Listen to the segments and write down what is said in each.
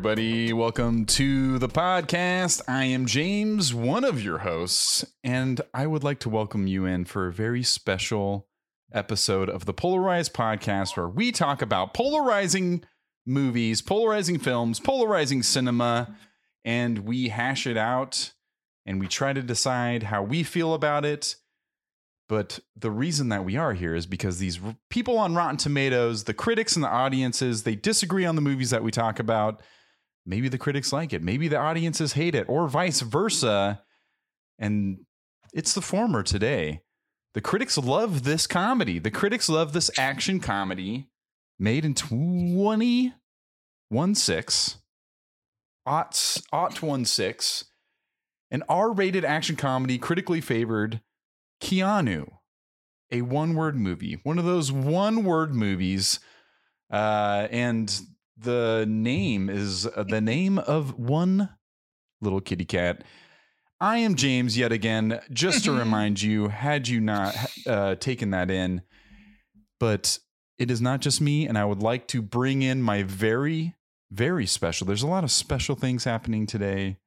Everybody. Welcome to the podcast. I am James, one of your hosts, and I would like to welcome you in for a very special episode of the Polarized podcast where we talk about polarizing movies, polarizing films, polarizing cinema, and we hash it out and we try to decide how we feel about it. But the reason that we are here is because these people on Rotten Tomatoes, the critics and the audiences, they disagree on the movies that we talk about. Maybe the critics like it, maybe the audiences hate it, or vice versa. And it's the former today. The critics love this comedy. The critics love this action comedy made in 2016. Aught, aught 16. An R rated action comedy critically favored Keanu, a one word movie, one of those one word movies. Uh, and the name is uh, the name of one little kitty cat. I am James yet again, just to remind you, had you not uh, taken that in, but it is not just me, and I would like to bring in my very, very special. There's a lot of special things happening today,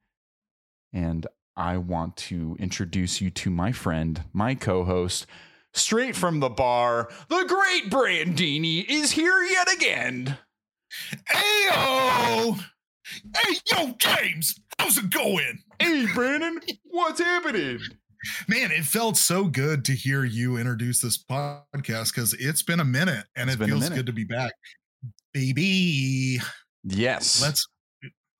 and I want to introduce you to my friend, my co-host, straight from the bar. The great Brandini is here yet again. Ayo! Hey, yo, James, how's it going? Hey, Brandon, what's happening? Man, it felt so good to hear you introduce this podcast because it's been a minute and It's it feels good to be back. Baby, Yes, let's.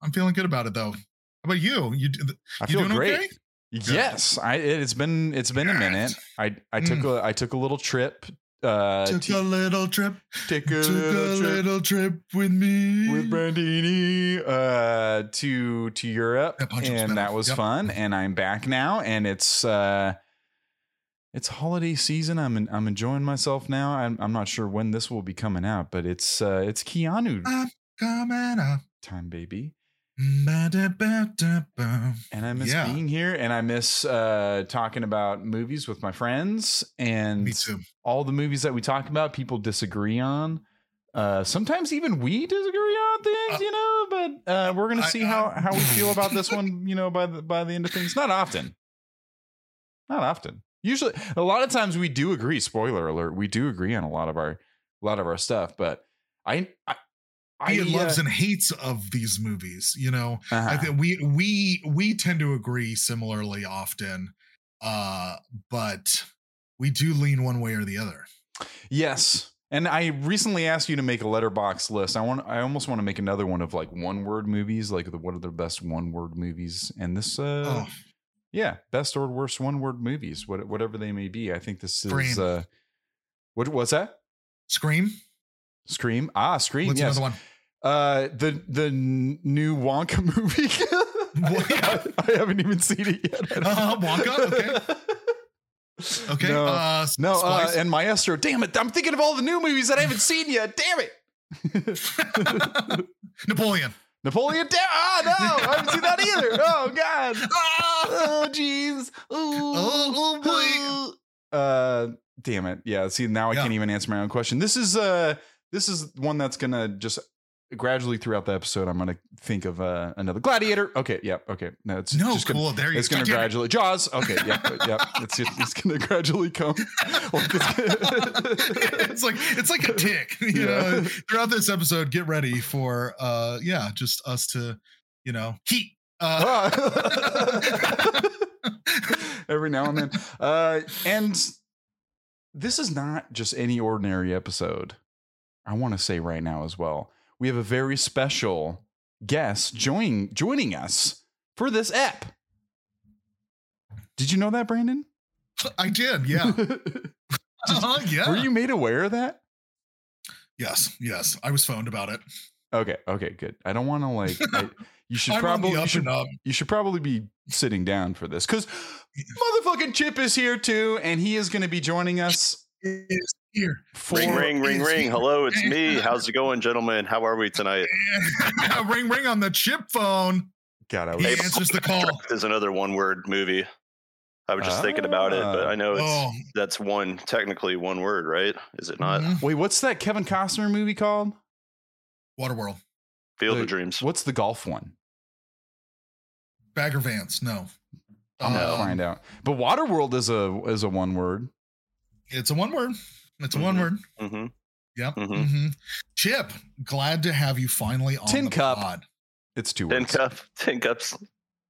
I'm feeling good about it though. How about you? You, d- I you feel doing great. okay? Yes, I it's been it's been a minute. I I took Mm. a I took a little trip. Uh, Took to a little trip. take a Took a little trip little trip with me. with Brandini uh, to to Europe, and that was Yep. fun. And I'm back now, and it's uh, it's holiday season. I'm I'm enjoying myself now. I'm I'm not sure when this will be coming out, but it's uh, it's Keanu I'm coming up. time, baby. And I miss Yeah. being here, and I miss uh, talking about movies with my friends, and all the movies that we talk about, people disagree on. Uh, sometimes even we disagree on things, Uh, you know. But uh, we're gonna see I- how how we feel about this one, you know, by the by the end of things. Not often, not often. Usually, a lot of times we do agree. Spoiler alert: we do agree on a lot of our a lot of our stuff. But I, I, I He loves uh, and hates of these movies. You know, uh-huh. think we we we tend to agree similarly often, uh, but we do lean one way or the other. Yes. And I recently asked you to make a Letterboxd list. I want I almost want to make another one of like one word movies, like the what are the best one word movies. And this uh oh, yeah, best or worst one word movies, what, whatever they may be. I think this is uh what was that? Scream. Scream. Ah, Scream. What's yes. another one? Uh the the new Wonka movie. What? I haven't even seen it yet. Uh. Wonka? Okay. Okay. No. uh, No, uh, and Maestro. Damn it! I'm thinking of all the new movies that I haven't seen yet. Damn it! Napoleon. Napoleon Down. Ah, no, I haven't seen that either. Oh God. Ah! Oh jeez. Oh, oh boy. Uh, damn it. Yeah. See, now I Yeah. can't even answer my own question. This is uh, this is one that's gonna just gradually throughout the episode. I'm gonna think of uh another Gladiator. Okay. yeah, okay. No, it's No, just gonna. cool. There you It's go. gonna God damn it. gradually Jaws. Okay, yeah, yeah. It's just, it's gonna gradually come. Like, it's- it's like it's like a tick you Yeah. know throughout this episode get ready for uh yeah just us to you know heat uh Ah. every now and then. Uh, and this is not just any ordinary episode. I want to say right now as well. We have a very special guest joining joining us for this ep. Did you know that, Brandon? i did yeah uh, yeah Were you made aware of that? yes yes i was phoned about it Okay, okay, good. I don't want to like. I, you should probably you should, you should probably be sitting down for this because motherfucking Chip is here too, and he is going to be joining us Is here for Ring, ring, ring, ring. Hello, it's me. How's it going, gentlemen? How are we tonight? ring ring on the chip phone God. I was. he answers the call There's another one word movie. I was just thinking about it, but I know it's oh that's one technically one word, right? Is it not? mhm. wait, what's that Kevin Costner movie called? waterworld Field The- of Dreams. What's the golf one? Bagger Vance, no. I'm gonna Um, find out. But Waterworld is a is a one word. It's a one word. It's a one word. hmm Yep. Mhm. hmm Chip, glad to have you finally on Tin the cup. pod. It's two Tin words. cup. Tin cups.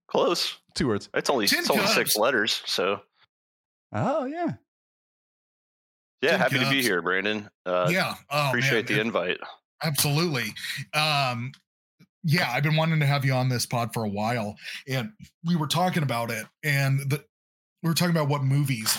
Close. Two words. It's only Tin it's only six letters. So Oh yeah. yeah, Tin happy to be here, Brandon. Uh, yeah. Oh, appreciate man. the invite. Absolutely. Um, yeah, I've been wanting to have you on this pod for a while, and we were talking about it, and the, we were talking about what movies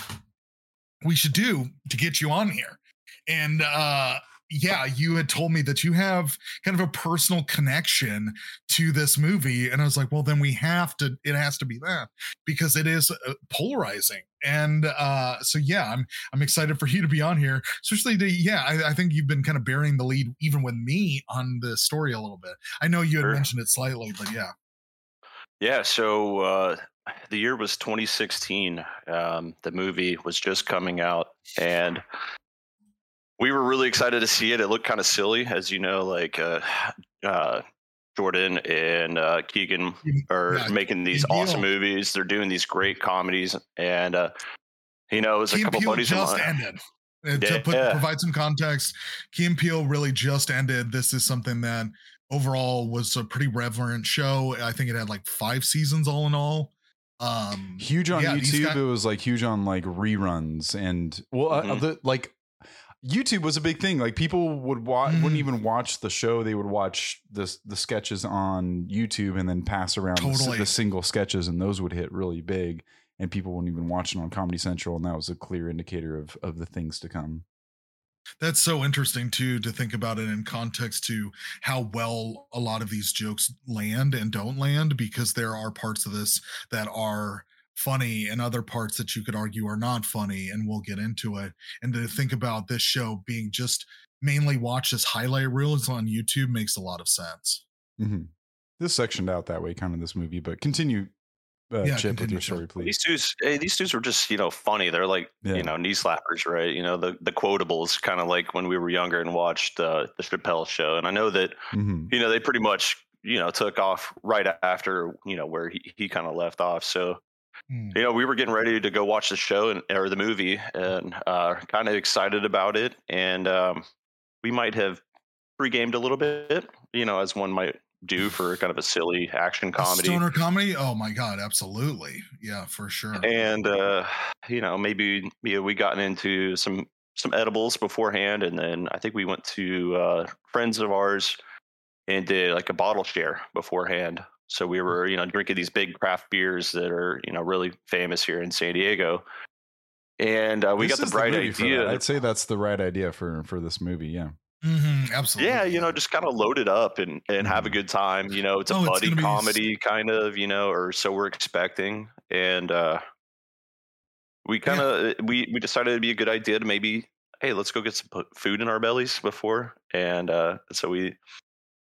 we should do to get you on here. And uh, yeah, you had told me that you have kind of a personal connection to this movie, and I was like, well, then we have to. It has to be that because it is uh, polarizing. And uh, so yeah, I'm I'm excited for you to be on here, especially to yeah. I, I think you've been kind of bearing the lead even with me on the story a little bit. I know you had Sure. mentioned it slightly, but yeah. Yeah, so uh, the year was 2016. Um, the movie was just coming out, and we were really excited to see it. It looked kind of silly, as you know, like uh, uh, Jordan and uh, Keegan are Yeah, making these awesome movies. They're doing these great comedies, and uh, you know, it was a Key and couple Peele buddies of just mine. ended. Uh, to put, Yeah. provide some context, Key and Peele really just ended. This is something that overall was a pretty reverent show. I think it had like five seasons all in all. Um, Huge on yeah, YouTube. it was like huge on like reruns and well, uh, Mhm. the like YouTube was a big thing. Like people would watch, Mhm. wouldn't even watch the show. They would watch the the sketches on YouTube and then pass around the the, single sketches, and those would hit really big. And people wouldn't even watch it on Comedy Central, and that was a clear indicator of of the things to come. That's so interesting too to think about it in context to how well a lot of these jokes land and don't land because there are parts of this that are funny and other parts that you could argue are not funny and we'll get into it and to think about this show being just mainly watched as highlight reels on YouTube makes a lot of sense. hmm This sectioned out that way, kind of this movie. But continue, uh, Yeah, Chip, with your story, please. These dudes, hey, these dudes were just you know funny. They're like Yeah. you know knee slappers, right? You know the the quotables, kind of like when we were younger and watched uh, the Chappelle show. And I know that hmm you know they pretty much you know took off right after you know where he, he kind of left off. So Hmm. you know we were getting ready to go watch the show and or the movie and uh, kind of excited about it. And um, we might have pre-gamed a little bit, you know, as one might do for kind of a silly action A comedy. Stoner comedy? Oh my god, absolutely. Yeah, for sure. and uh you know maybe you know, we gotten into some some edibles beforehand and then i think we went to uh friends of ours and did like a bottle share beforehand so we were you know drinking these big craft beers that are you know really famous here in san diego and uh, we This got the bright that. idea I'd say that's the right idea for for this movie. Yeah. Mhm, absolutely. yeah you know just kind of load it up and and have a good time you know it's a Oh, buddy be comedy kind of you know or so we're expecting and uh we kind of we we decided it'd be a good idea to maybe hey let's go get some food in our bellies before and uh so we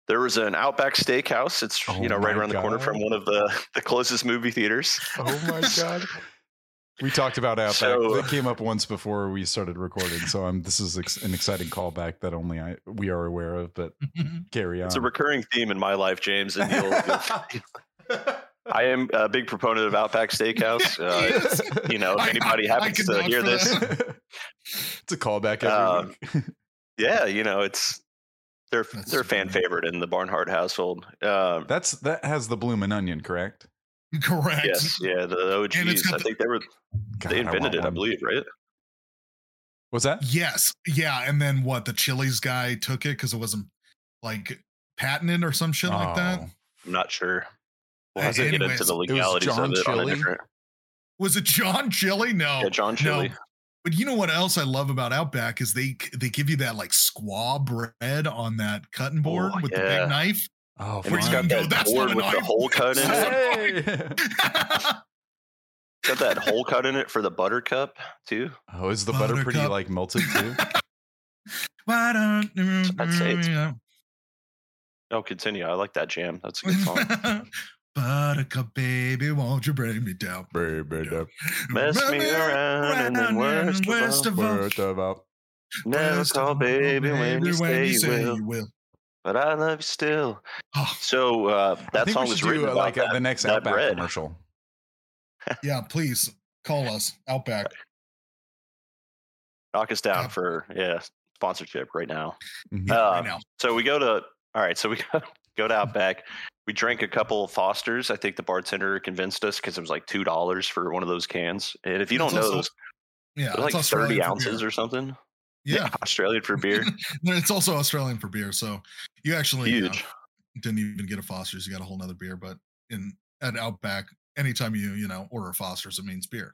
there was an outback steakhouse it's Oh you know right around the corner from one of the the closest movie theaters Oh my god. We talked about Outback. So- it came up once before we started recording, so I'm. This is ex- an exciting callback that only I we are aware of. But carry on. it's a recurring theme in my life james and you'll, you'll I am a big proponent of Outback Steakhouse. Uh, you know, if anybody I- I happens can to vouch hear this, that. it's a callback every Um, week. yeah, you know, it's they're That's they're a fan favorite in the Barnhart household. Um, That's that has the bloomin' onion, correct? Correct. yes, yeah, the And it's OGs. got I the- think they were God, they invented want it, I believe, right? Was that? Yes. Yeah. And then what? The Chili's guy took it because it wasn't like patented or some shit like that. Oh. I'm not sure. We'll Uh, have to get into the was legalities John of it on a Chili? different. Was it John Chili? No. Yeah, John Chili. But you know what else I love about Outback is they they give you that like squaw bread on that cutting board Oh, with the big knife. Oh, And it's Where fine. you got can go, that "That's board with the knife." hole cut in it. Hey! Got that hole cut in it for the buttercup too. Oh, is the butter pretty Buttercup. like melted too? Why don't you- I'd say it's- Oh, continue. I like that jam. That's a good song. Buttercup, baby, won't you bring me down? Baby, the Mess me around and then worst of worst all, of all, word of all- Never worst call of baby when you say you will. you will. But I love you still. Oh, So uh, I that think song we was should written do uh, like uh, that, the next Outback bread. commercial. yeah, please call us Outback. Knock us down Yeah. for yeah sponsorship right now. Mhm. Yeah, right Um, now. So we go to all right. So we go, go to Outback. We drank a couple of Fosters. I think the bartender convinced us because it was like two dollars for one of those cans. And if you It's don't know also- those, Yeah, they're like Australian thirty for ounces beer. or something. Yeah, Australian for beer. it's also Australian for beer. So you actually uh, didn't even get a Foster's. You got a whole nother beer. But in at Outback, anytime you you know order a Foster's, it means beer.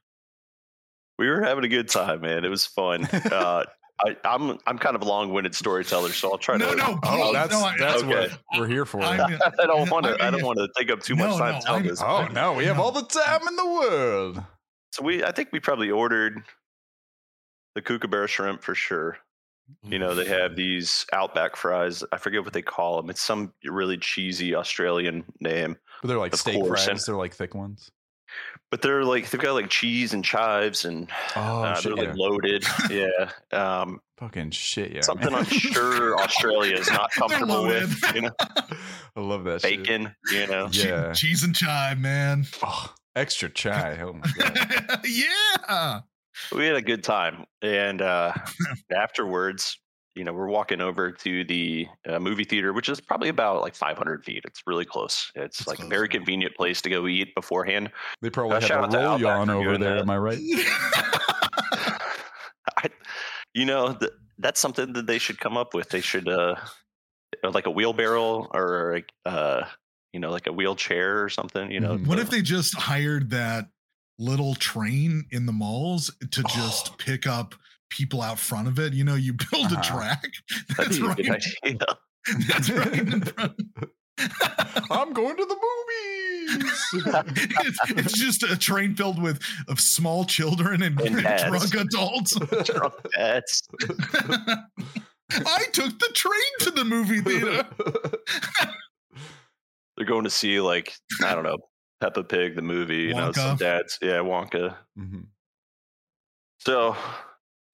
We were having a good time, man. It was fun. Uh, I, I'm I'm kind of a long-winded storyteller, so I'll try No, to. no, Oh, please, that's no, I- that's Okay. what we're here for. I'm- I don't want to. I I, don't want to take up too much time no, to I'm- this. oh no, we have No. all the time in the world. So we, I think we probably ordered the kookaburra shrimp for sure. You know, they have these Outback fries. I forget what they call them. It's some really cheesy Australian name, But they're like steak course, and- fries. They're like thick ones. but they're like they've got like cheese and chives and Oh uh, shit! they're Yeah. like loaded. yeah, um, Fucking shit! Yeah. something man. I'm sure Australia is not comfortable with. You know, I love that shit. bacon. You know, Che- Yeah. cheese and chive, man. Oh, extra chai. Oh my god. yeah. We had a good time and uh afterwards you know we're walking over to the uh, movie theater which is probably about like 500 feet it's really close it's It's like a very yeah. convenient place to go eat beforehand They probably Uh, have shout a out to roll Outback yawn over there. that. Am I right? I, you know th- that's something that they should come up with they should uh like a wheelbarrow or uh you know like a wheelchair or something you know Mhm. what if they just hired that little train in the malls to just Oh. pick up people out front of it? You know, you build a Uh-huh. track. that'd That's right. That's right in front. I'm going to the movies. it's, it's just a train filled with of small children and, And drunk adults. Drunk dads. I took the train to the movie theater. they're going to see like I don't know Peppa Pig the movie. You know, some dads, yeah, Wonka. Mhm. So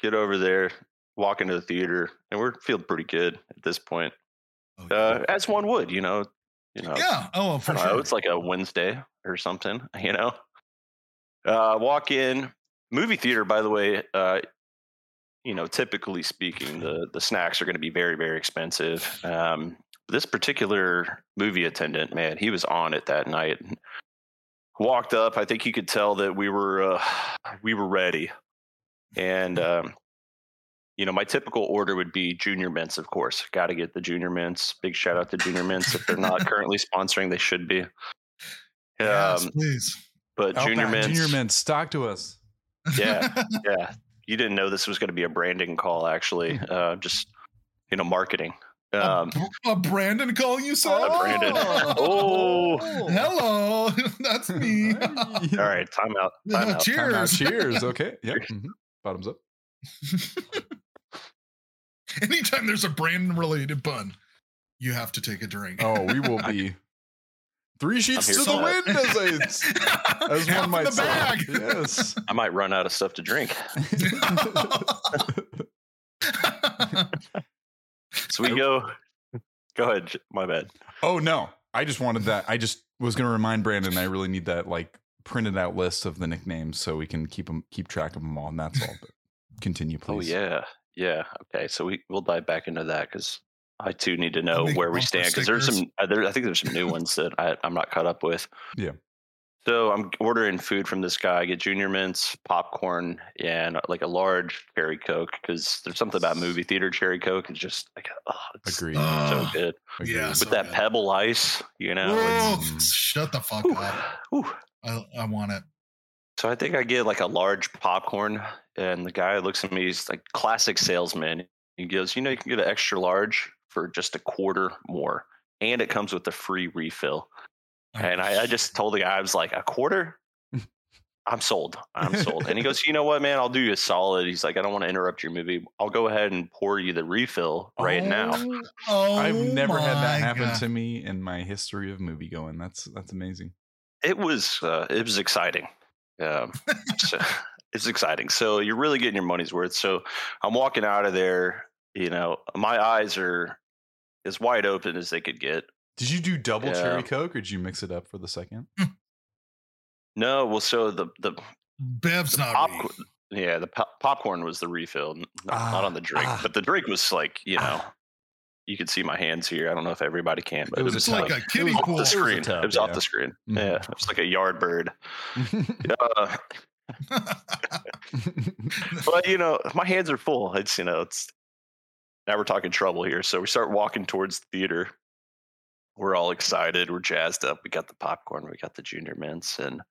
get over there, walk into the theater, and we're feeling pretty good at this point, Oh, uh, as one would. You know, you know, yeah. Oh, for don't know, sure. it's like a Wednesday or something. You know, uh, walk in movie theater. By the way, uh, you know, typically speaking, the the snacks are going to be very very expensive. Um, this particular movie attendant, man, he was on it that night. Walked up, I think he could tell that we were uh, we were ready, and um, you know, my typical order would be junior mints, of course. Got to get the junior mints. Big shout out to junior mints if they're not currently sponsoring, they should be. yes, Um, please. but junior mints, Junior mints, talk to us. yeah, yeah. You didn't know this was going to be a branding call, actually. Uh, just you know, marketing. Um, a, a Brandon call you said? Oh, Brandon. Oh. Hello, that's me. all right, time out. Time out. Time out. Cheers. Cheers. Okay. Yep. mhm. Bottoms up. Anytime there's a Brandon related pun, you have to take a drink. Oh, we will be three sheets to the that. wind, as, I, as one might the say. bag. Yes. I might run out of stuff to drink. So we go. Go ahead. My bad. oh no, I just wanted that. I just was going to remind Brandon. I really need that like printed out list of the nicknames so we can keep them keep track of them all, and that's all. But continue, please. Oh yeah, yeah. Okay, so we we'll dive back into that because I too need to know where we stand because there's some. Uh, there, I think there's some new ones that I, I'm not caught up with. Yeah. So I'm ordering food from this guy. I get junior mints, popcorn, and uh, like a large cherry coke because there's something about movie theater cherry coke. It's just like oh, it's Agreed. so Oh, good yeah, with so that good. pebble ice. You know. Whoa, shut the fuck whew, up. whew. I, I want it. So I think I get like a large popcorn, and the guy looks at me. He's like classic salesman. He goes, "You know, you can get an extra large for just a quarter more, and it comes with a free refill." And I, I just told the guy, I was like, "A quarter? I'm sold. I'm sold." And he goes, "You know what, man? I'll do you a solid." He's like, "I don't want to interrupt your movie. I'll go ahead and pour you the refill right now." Oh, Oh, I've never had that happen God. to me in my history of movie going. That's that's amazing. it was uh, it was exciting. Um, so, it's exciting. So you're really getting your money's worth. So I'm walking out of there. You know, my eyes are as wide open as they could get. Did you do double Yeah. cherry coke or did you mix it up for the second? No, well, so the the Bev's not pop, yeah, the pop, popcorn was the refill, n- not, not on the drink, Ah, but the drink was like you know, Ah. you can see my hands here. I don't know if everybody can, but It it was was, a like a kiddie was off pool. the It was screen. tub, it was off the screen. Mhm. Yeah, it was like a yard bird. Uh, but you know, my hands are full. It's you know, it's now we're talking trouble here. So we start walking towards the theater. We're all excited. We're jazzed up. We got the popcorn. We got the junior mints, and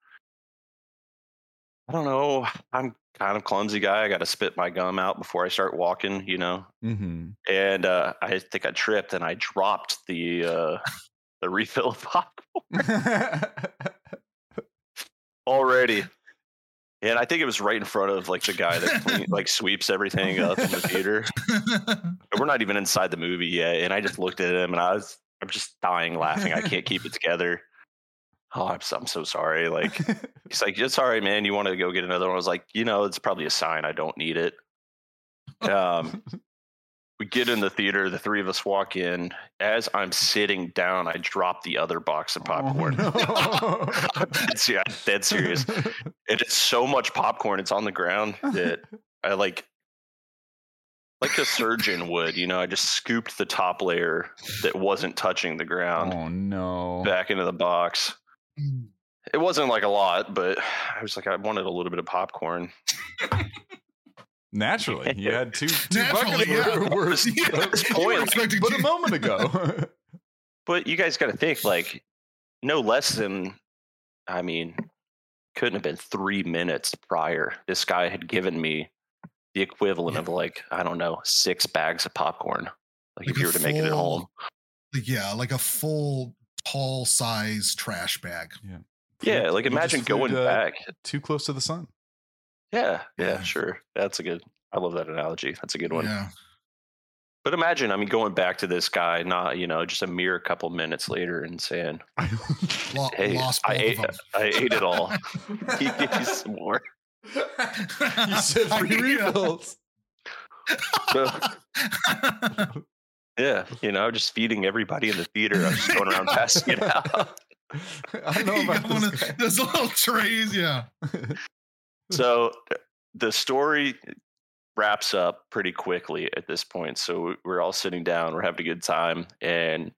I don't know. I'm kind of clumsy guy. I got to spit my gum out before I start walking. You know, Mhm. and uh, I think I tripped and I dropped the uh, the refill of popcorn already. And I think it was right in front of like the guy that clean, like sweeps everything up in the theater. We're not even inside the movie yet, and I just looked at him and I was I'm just dying laughing. I can't keep it together. Oh, I'm so, I'm so sorry. Like he's like, it's all right, man. You want to go get another one? I was like, you know, it's probably a sign I don't need it. Um, we get in the theater. The three of us walk in. As I'm sitting down, I drop the other box of popcorn. Oh, I'm dead, ser- I'm dead serious. And it's so much popcorn. It's on the ground that I like, like a surgeon would. You know, I just scooped the top layer that wasn't touching the ground oh no. back into the box. It wasn't like a lot, but I was like, I wanted a little bit of popcorn. Naturally, you had two, two Naturally, buckets yeah. were- were- Yeah, At you were expecting but a two- moment ago. But you guys got to think like no less than, I mean, couldn't have been three minutes prior. This guy had given me the equivalent of like I don't know six bags of popcorn. Like, if you were to make it at home. yeah, like a full tall size trash bag. Yeah, Yeah, like imagine flew going to- back. too close to the sun. Yeah, yeah, Yeah. sure. That's a good. I love that analogy. That's a good one. Yeah. But imagine, I mean, going back to this guy, not you know, just a mere couple minutes later, and saying, "Hey, lost I ate. I ate it all. He gave you some more." You said I- free refills. So, yeah, you know, just feeding everybody in the theater. I'm just going around passing it out. I don't know about got one this of those little trays, yeah. So the story wraps up pretty quickly at this point. So we're all sitting down, we're having a good time, and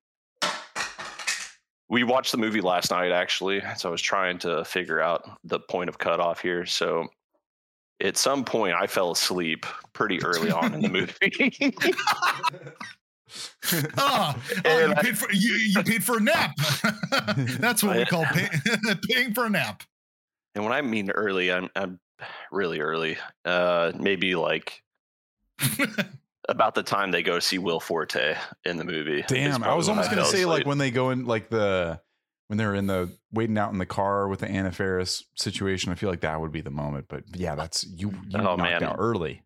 we watched the movie last night actually. So I was trying to figure out the point of cutoff here. So at some point, I fell asleep pretty early on in the movie. Ah, oh, you I- paid for you, you paid for a nap. That's what we call pay, paying for a nap. and when I mean early, I'm I'm really early. Uh, maybe like about the time they go see Will Forte in the movie. Damn, I was when almost gonna fell say like when they go in like the when they're in the waiting out in the car with the Anna Faris situation. I feel like that would be the moment. But yeah, that's you. You Oh, man. out early.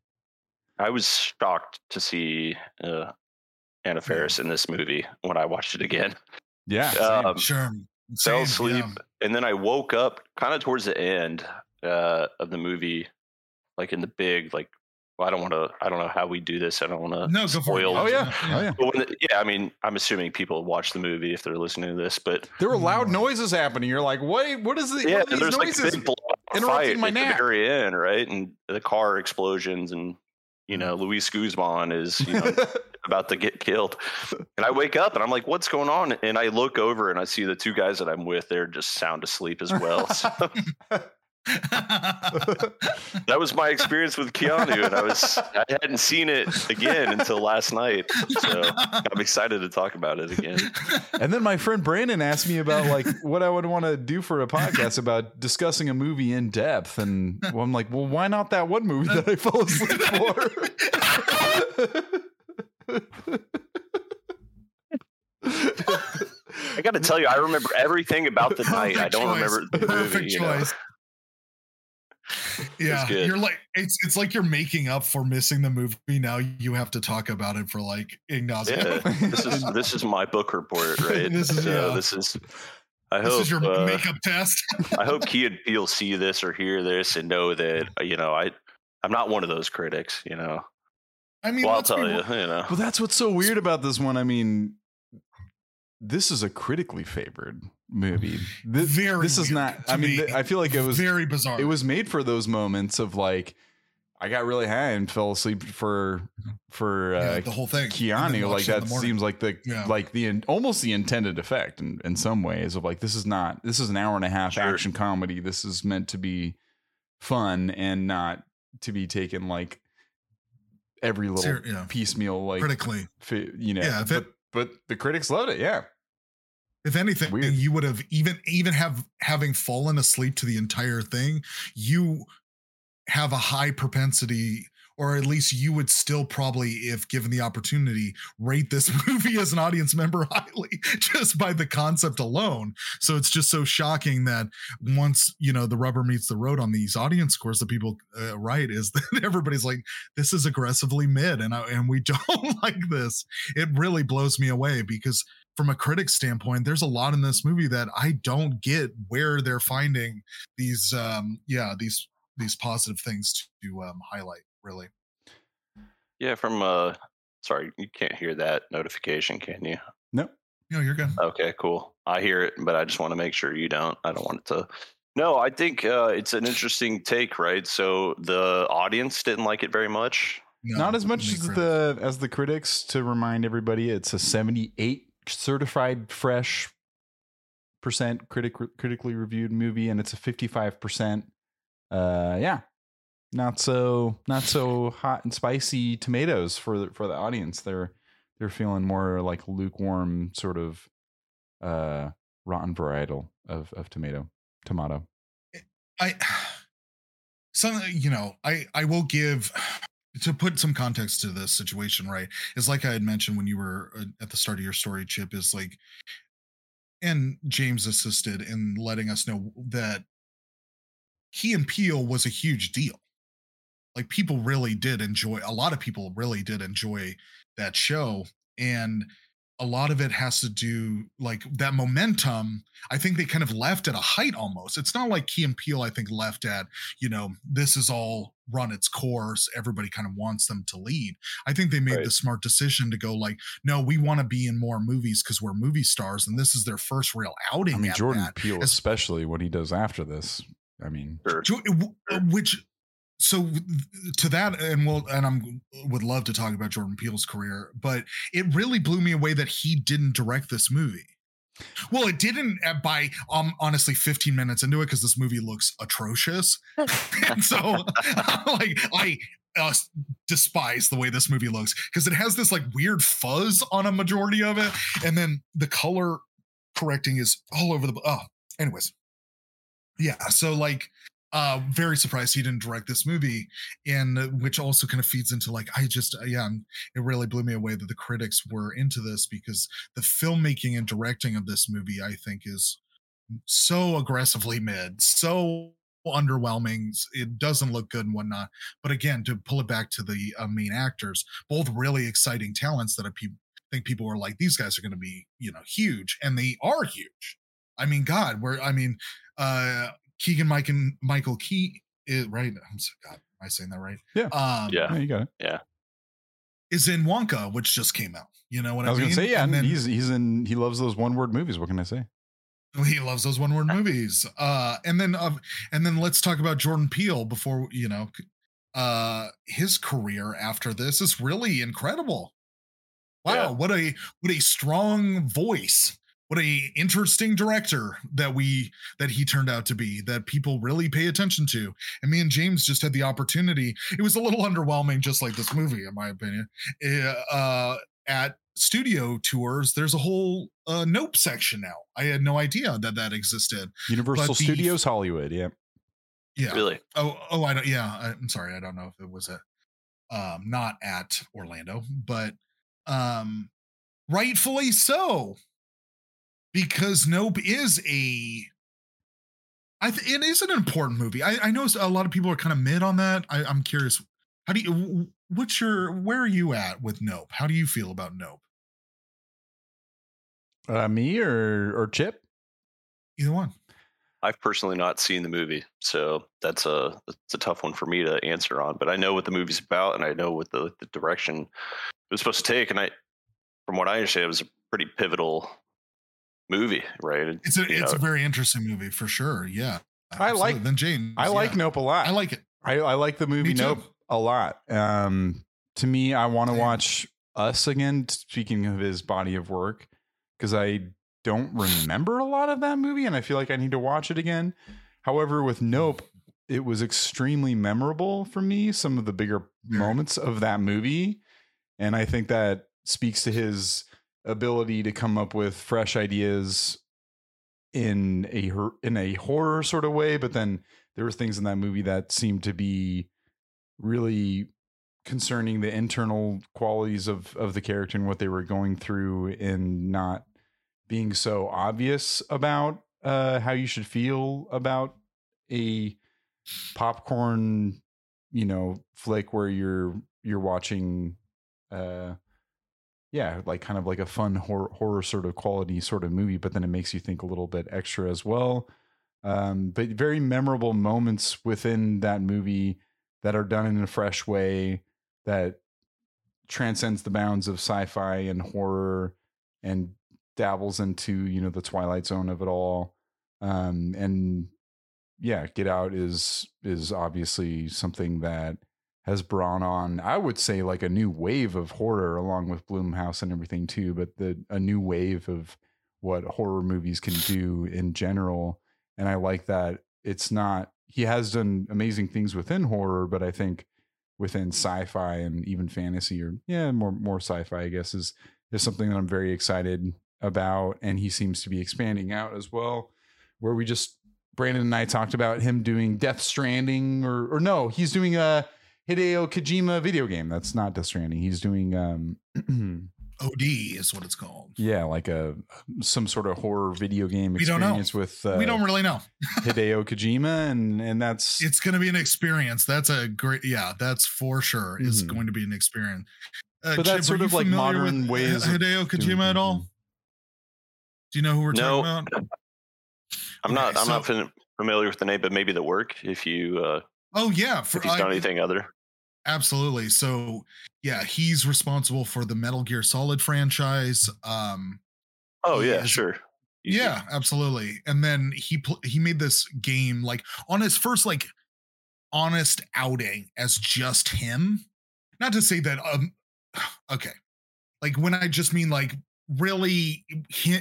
I was shocked to see uh, Anna Faris in this movie when I watched it again. Yeah. same. Um, Sure. fell asleep, yeah. and then I woke up kind of towards the end uh, of the movie, like in the big like. Well, I don't want to. I don't know how we do this. I don't want to No, go for it. spoil. oh yeah. Oh yeah. The, yeah, I mean, I'm assuming people watch the movie if they're listening to this, but There were loud Mm. noises happening. You're like, wait, what is the yeah, what are these there's like noises? big blowout interrupting fight my at nap. the very end, right? And the car explosions, and you know, Mm-hmm. Luis Guzman is you know about to get killed. And I wake up and I'm like, what's going on? And I look over and I see the two guys that I'm with, they're just sound asleep as well. So that was my experience with Keanu. And I was, I hadn't seen it again until last night. So I'm excited to talk about it again. and then my friend Brandon asked me about like what I would want to do for a podcast about discussing a movie in depth, and well, I'm like, well, why not that one movie that I fell asleep for? I got to tell you, I remember everything about the night. I don't choice. remember the Perfect movie. You know? choice. Yeah, good. you're like it's it's like you're making up for missing the movie. Now you have to talk about it for like ignacio. Yeah, this is this is my book report, right? This is- so yeah. this is. I This hope is your uh, makeup test. I hope Key and Peele see this or hear this and know that uh, you know I I'm not one of those critics. You know, I mean, well I'll let's be tell real- you, you know, Well, that's what's so weird about this one. I mean, this is a critically favored movie. This, Very this is not. I mean, me. I feel like it was very bizarre. it was made for those moments of like I got really high and fell asleep for for Yeah, uh, the whole thing. Keanu. Like watched it in that seems like the Yeah. like the almost the intended effect in, in some ways of like this is not this is an hour and a half Sure. action comedy. This is meant to be fun and not to be taken like every little Ser- yeah. piecemeal like critically. fi- you know. Yeah, but, it- but the critics loved it. Yeah. If anything, Weird. you would have even even have having fallen asleep to the entire thing, you have a high propensity, or at least you would still probably, if given the opportunity, rate this movie as an audience member highly just by the concept alone. So it's just so shocking that once you know the rubber meets the road on these audience scores, that people uh, write is that everybody's like, "This is aggressively mid," and I, and we don't like this. It really blows me away because from a critic standpoint, there's a lot in this movie that I don't get where they're finding these um yeah, these these positive things to um highlight, really. Yeah, from uh sorry, you can't hear that notification, can you? No. No, you're good. Okay, cool. I hear it, but I just want to make sure you don't. I don't want it to. No, I think uh, it's an interesting take, right? So the audience didn't like it very much. No, not as much as critic. the as the critics to remind everybody it's a 78 certified fresh percent critic critically reviewed movie and it's a 55% uh yeah not so not so hot and spicy tomatoes for the, for the audience. They're they're feeling more like lukewarm sort of uh rotten varietal of of tomato tomato. I some you know, I I will give to put some context to this situation, right? Is like I had mentioned when you were uh, at the start of your story, Chip, is like, and James assisted in letting us know that Key and Peele was a huge deal. Like people really did enjoy. A lot of people really did enjoy that show, and a lot of it has to do like that momentum I think they kind of left at a height almost. It's not like Key and Peele, I think, left at, you know, this is all run its course. Everybody kind of wants them to lead. I think they made Right. the smart decision to go like, no, we want to be in more movies because we're movie stars, and this is their first real outing. i mean jordan that. peele As- especially what he does after this i mean Sure. to, w- which so to that and we'll and i'm would love to talk about jordan peele's career but it really blew me away that he didn't direct this movie. Well it didn't uh, by um honestly 15 minutes into it because this movie looks atrocious. And so like i uh, despise the way this movie looks because it has this like weird fuzz on a majority of it and then the color correcting is all over the oh anyways. Yeah so like uh very surprised he didn't direct this movie and uh, which also kind of feeds into like i just uh, yeah it really blew me away that the critics were into this because the filmmaking and directing of this movie i think is so aggressively mid so underwhelming it doesn't look good and whatnot. But again to pull it back to the uh, main actors both really exciting talents that I pe- think people are like these guys are going to be you know huge and they are huge. I mean god we're i mean uh keegan mike and michael key is right i'm so god am i saying that right Yeah. um Yeah. yeah, you got it is in wonka which just came out you know what i, I was mean gonna say, yeah, And then- he's he's in he loves those one word movies. What can I say? he loves those one word movies uh and then uh, and then let's talk about jordan peele before you know uh his career after this is really incredible wow Yeah. what a what a strong voice what a interesting director that we that he turned out to be that people really pay attention to. And me and james just had the opportunity it was a little underwhelming just like this movie in my opinion uh, uh at studio tours there's a whole uh nope section now. I had no idea that that existed. Universal the- Studios Hollywood. Yeah, yeah. Really? oh oh i don't yeah I- i'm sorry i don't know if it was a um not at orlando but um rightfully so because nope is a i th- it is an important movie i i know a lot of people are kind of mid on that I, i'm curious how do you what's your where are you at with nope how do you feel about nope uh, me or or Chip. either one I've personally not seen the movie, so that's a that's a tough one for me to answer on. But I know what the movie's about, and I know what the, the direction it was supposed to take. And I, from what I understand, it was a pretty pivotal movie, right? It's a You it's know, a very interesting movie for sure. Yeah. I like- Absolutely. then James. I like yeah. Nope a lot. I like it. I, I like the movie Nope a lot. Um, to me, I want to watch Us again. Speaking of his body of work, because I don't remember a lot of that movie, and I feel like I need to watch it again. However, with Nope, it was extremely memorable for me. Some of the bigger moments of that movie, and I think that speaks to his ability to come up with fresh ideas in a in a horror sort of way, but then there were things in that movie that seemed to be really concerning the internal qualities of of the character and what they were going through and not being so obvious about uh how you should feel about a popcorn you know flick where you're you're watching uh yeah like kind of like a fun horror, horror sort of quality sort of movie but then it makes you think a little bit extra as well. Um but very memorable moments within that movie that are done in a fresh way that transcends the bounds of sci-fi and horror and dabbles into you know the twilight zone of it all. Um and yeah get out is is obviously something that has brought on i would say like a new wave of horror along with Blumhouse and everything too but the a new wave of what horror movies can do in general. And i like that it's not he has done amazing things within horror but i think within sci-fi and even fantasy or yeah more more sci-fi i guess is is something that i'm very excited about and he seems to be expanding out as well. Where we just brandon and i talked about him doing death stranding or or no he's doing a hideo kojima video game that's not death stranding he's doing um OD is what it's called. yeah like a some sort of horror video game We don't know. experience with uh, we don't really know. hideo kojima and and that's It's going to be an experience. That's a great. Yeah, that's for sure. It's Mhm. going to be an experience. Uh, But that's Chip, sort of you like modern with ways of Hideo doing Kojima at all? Do you know who we're No. talking about? I'm not. Okay, I'm not so- fam- familiar with the name, but maybe the work. If you uh, Oh yeah, for, if he's I- done anything other. Absolutely. So yeah, he's responsible for the Metal Gear Solid franchise. Um, Oh yeah, is- sure. Easy. yeah, absolutely. And then he pl- he made this game like on his first like honest outing as just him. Not to say that um okay. Like when I just mean like really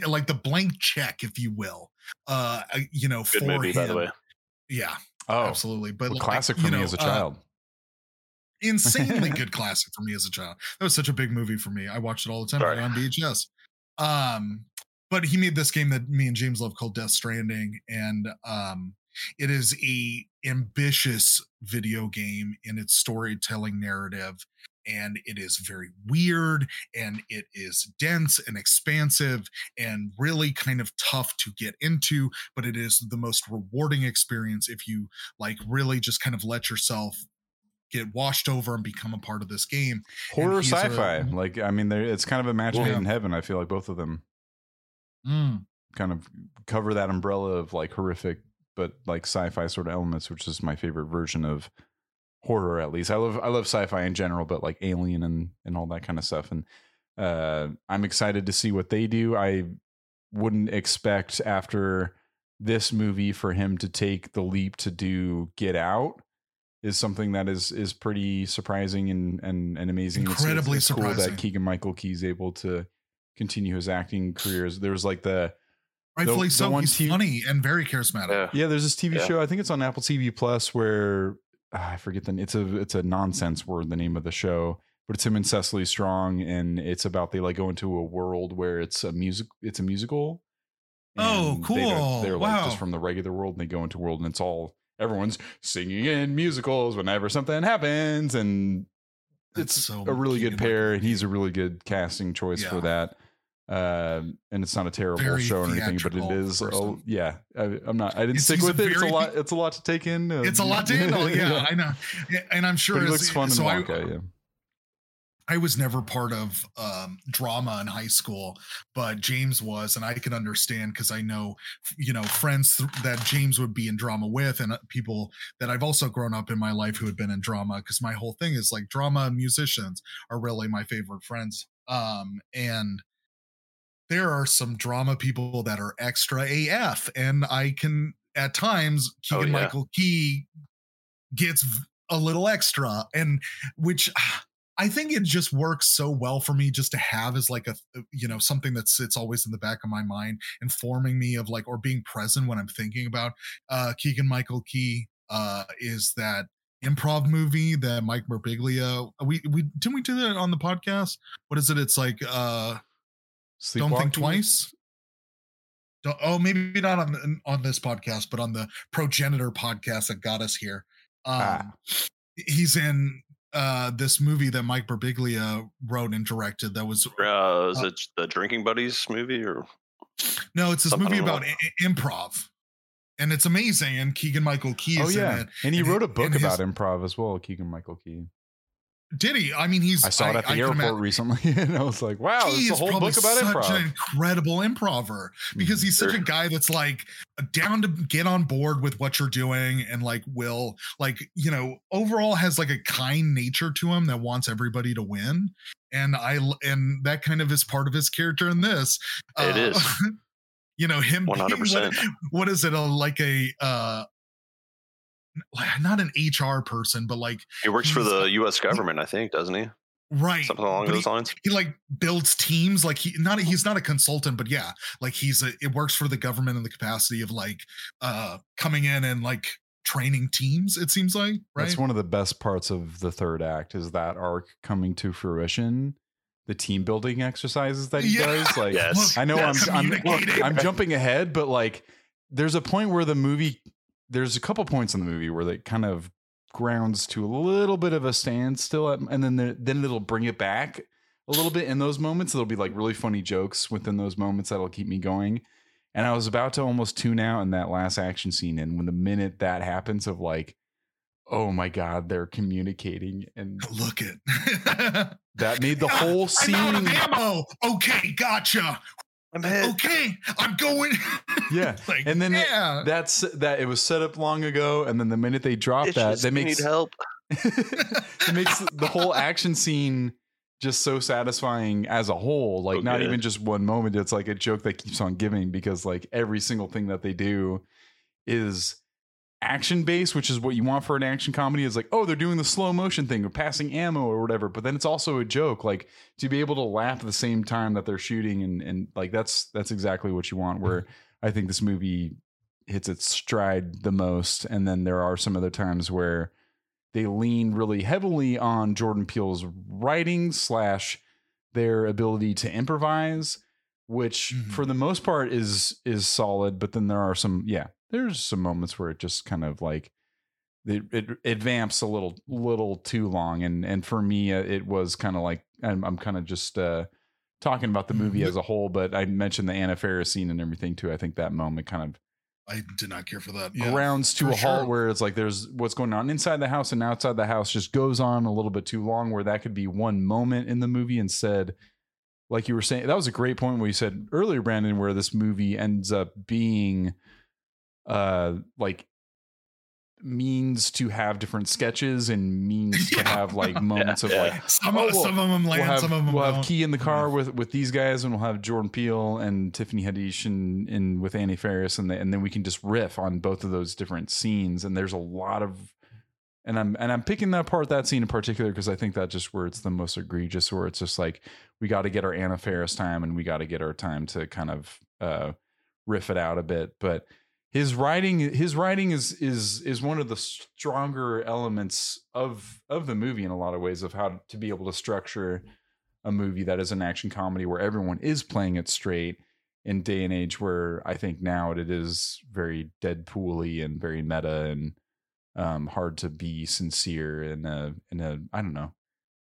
like the blank check if you will. Uh uh, you know Good for movie, him. by the way. Yeah, oh absolutely. But like, classic you for me know, as a uh, child insanely good classic for me as a child. That was such a big movie for me. I watched it all the time Sorry. on VHS. Um, but he made this game that me and James love called Death Stranding, and um, it is a ambitious video game in its storytelling narrative, and it is very weird, and it is dense and expansive, and really kind of tough to get into. But it is the most rewarding experience if you like really just kind of let yourself get washed over and become a part of this game. horror sci-fi like i mean it's kind of a match made Yeah. in heaven i feel like both of them Mm. kind of cover that umbrella of like horrific but like sci-fi sort of elements which is my favorite version of horror at least i love i love sci-fi in general but like alien and and all that kind of stuff and uh i'm excited to see what they do i wouldn't expect after this movie for him to take the leap to do get out is something that is is pretty surprising and and, and amazing It's- it's- Incredibly it's, cool surprising. that keegan michael key's able to continue his acting careers there was like the Rightfully the so. one He's TV funny and very charismatic. Yeah. yeah, there's this TV Yeah. show. I think it's on Apple TV Plus where Ah, I forget the. It's a it's a nonsense word. The name of the show, but it's him and Cecily Strong, and it's about they like go into a world where it's a music. It's a musical. Oh, cool! They are like just from the regular world, and they go into world, and it's all everyone's singing in musicals whenever something happens, and That's it's so a really good pair, and he's a really good casting choice for that. Um, and it's not a terrible Very show or anything, but it is. Oh, yeah, I, I'm not. I didn't It's- stick with it. It's a lot. It's a lot to take in. Uh, It's a lot to handle. Yeah, I know. And I'm sure but he looks fun in so I- yeah. I was never part of um, drama in high school, but James was, and I can understand because I know, you know, friends th- that James would be in drama with, and uh, people that I've also grown up in my life who had been in drama. Because my whole thing is like drama musicians are really my favorite friends. Um, and there are some drama people that are extra AF, and I can at times Oh, Keegan yeah. Michael Key gets a little extra, and which I think it just works so well for me just to have as like a you know something that sits always in the back of my mind, informing me of like or being present when I'm thinking about uh Keegan Michael Key uh is that improv movie that Mike Birbiglia we we didn't we do that on the podcast? What is it? It's like uh don't think twice. Don't, oh, maybe not on the, on this podcast, but on the progenitor podcast that got us here. Um, Ah. He's in uh, this movie that Mike Birbiglia wrote and directed. That was Uh, is Uh, it the Drinking Buddies movie or no, it's this movie about I- I- improv, and it's amazing. And Keegan Michael Key Oh is yeah, in it. and he and wrote a book and his- about improv as well. Keegan Michael Key. Did he? I mean, he's I saw it at the I airport imagine- recently, and I was like, "Wow, he it's a whole book about such improv." an incredible improver because Mhm. he's such a guy that's like down to get on board with what you're doing and like will like you know overall has like a kind nature to him that wants everybody to win and I and that kind of is part of his character in this It is. you know him 100%. what, what is it a, like a uh not an hr person but like he works for the U.S. government? I think doesn't he? right Something along but those he- lines. he like builds teams like he not he's not a consultant but yeah like he's a it works for the government in the capacity of like uh coming in and like training teams it seems like right That's one of the best parts of the third act is that arc coming to fruition. The team building exercises that he Yeah. does, like Yes. I know Yes. I'm, I'm Communicating. I'm jumping ahead, but like there's a point where the movie there's a couple points in the movie where it kind of grounds to a little bit of a standstill, at, and then the, then it'll bring it back a little bit in those moments. There'll be like really funny jokes within those moments that'll keep me going. And I was about to almost tune out in that last action scene, and when the minute that happens, of like, oh my god, they're communicating, and look it that made the whole I'm out of scene. ammo okay gotcha I'm hit. okay i'm going Yeah, like and then it- yeah That's that. It was set up long ago, and then the minute they drop It's that, just that makes need help. it makes the whole action scene just so satisfying as a whole. Like So not good. even just one moment. It's like a joke that keeps on giving because like every single thing that they do is action based, which is what you want for an action comedy. Is like, oh, they're doing the slow motion thing or passing ammo or whatever. But then it's also a joke, like to be able to laugh at the same time that they're shooting, and and like that's that's exactly what you want. Where I think this movie hits its stride the most, and then there are some other times where they lean really heavily on Jordan Peele's writing slash their ability to improvise, which Mhm. for the most part is is solid. But then there are some, yeah, there's some moments where it just kind of like it it, it vamps a little little too long, and and for me, uh, it was kind of like I'm, I'm kind of just uh talking about the movie Mhm. as a whole. But I mentioned the Anna Faris scene and everything too. I think that moment kind of i did not care for that yeah grounds to for a halt where it's like there's what's going on inside the house and outside the house just goes on a little bit too long where that could be one moment in the movie instead like you were saying that was a great point where you said earlier brandon where this movie ends up being uh like means to have different sketches and means to have like moments of yeah. like some, Oh, of, well, some of them land we'll have, some of them we'll have don't. Key in the car with with these guys, and we'll have Jordan Peele and Tiffany Haddish and, and with Annie Faris, and the, and then we can just riff on both of those different scenes. And there's a lot of, and I'm and I'm picking that part that scene in particular because I think that just where it's the most egregious, where it's just like we got to get our Anna Faris time, and we got to get our time to kind of uh, riff it out a bit, but. His writing, his writing is is is one of the stronger elements of of the movie in a lot of ways of how to be able to structure a movie that is an action comedy where everyone is playing it straight in day and age where I think now it is very Deadpool-y and very meta and um, hard to be sincere in a in a I don't know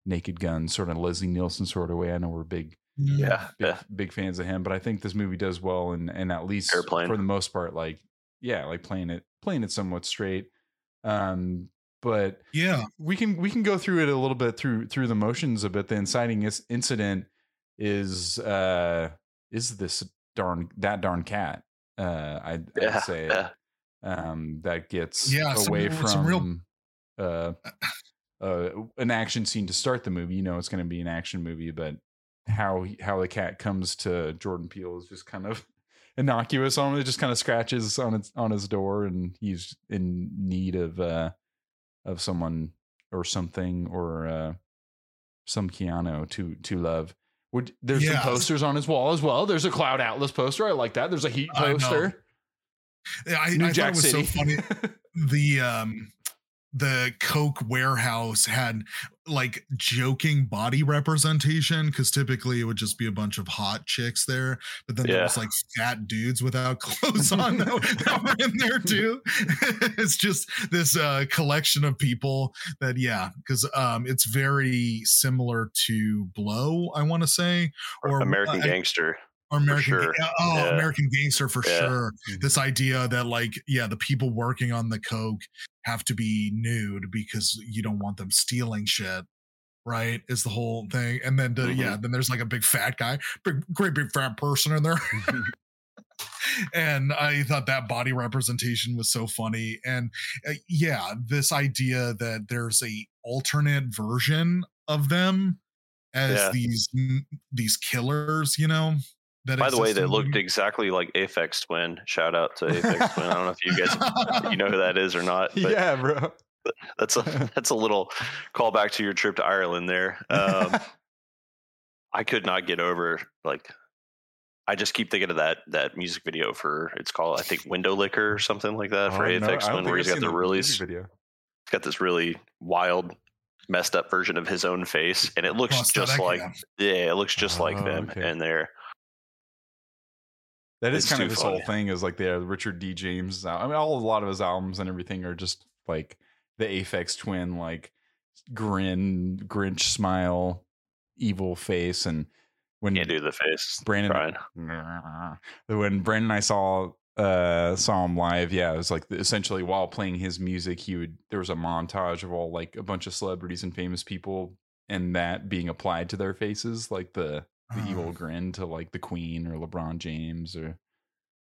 Naked Gun sort of Leslie Nielsen sort of way. I know we're big Yeah, big, big fans of him, but I think this movie does well and and at least Airplane. for the most part like yeah like playing it playing it somewhat straight. Um, but yeah we can we can go through it a little bit through through the motions a bit. The inciting is, incident is uh is this darn that darn cat. Uh, I I'd say yeah. um that gets Yeah, some- away from some real- uh uh an action scene to start the movie. You know, it's going to be an action movie, but how how the cat comes to Jordan Peele is just kind of innocuous on it. Just kind of scratches on its on his door, and he's in need of uh of someone or something or uh some Keanu to to love. Would there's Yeah. some posters on his wall as well? There's a Cloud Atlas poster. I like that. There's a Heat I poster. Yeah, I, New I thought Jack it was City. so funny. the um the coke warehouse had like joking body representation because typically it would just be a bunch of hot chicks there but then there was like fat dudes without clothes on that, that were in there too it's just this uh collection of people that yeah because um it's very similar to blow i want to say or American I- Gangster. or American, sure. Oh, Yeah. American Gangster for Yeah. sure. This idea that like, yeah, the people working on the coke have to be nude because you don't want them stealing shit. Right, is the whole thing, and then the, yeah, then there's like a big fat guy, big great big fat person in there, and I thought that body representation was so funny, and uh, yeah, this idea that there's a alternate version of them as Yeah. these these killers, you know. That By the way, they looked exactly like Aphex Twin. Shout out to Aphex Twin. I don't know if you guys you know who that is or not, but yeah, bro. that's a that's a little callback to your trip to Ireland there. Um, I could not get over like I just keep thinking of that that music video for it's called I think Windowlicker or something like that for Oh, no, Aphex I Twin where he's got the really video. he's got this really wild messed up version of his own face and it looks just like yeah. it looks just like Oh, them okay. in there That is kind of funny. whole thing is like the uh, Richard D. James. I mean, all a lot of his albums and everything are just like the Aphex Twin, like grin, Grinch smile, evil face, and when can't do the face Brandon trying when Brandon and I saw uh saw him live, yeah, it was like essentially while playing his music, he would there was a montage of all like a bunch of celebrities and famous people and that being applied to their faces, like the the evil Uh, grin to like the Queen or LeBron James or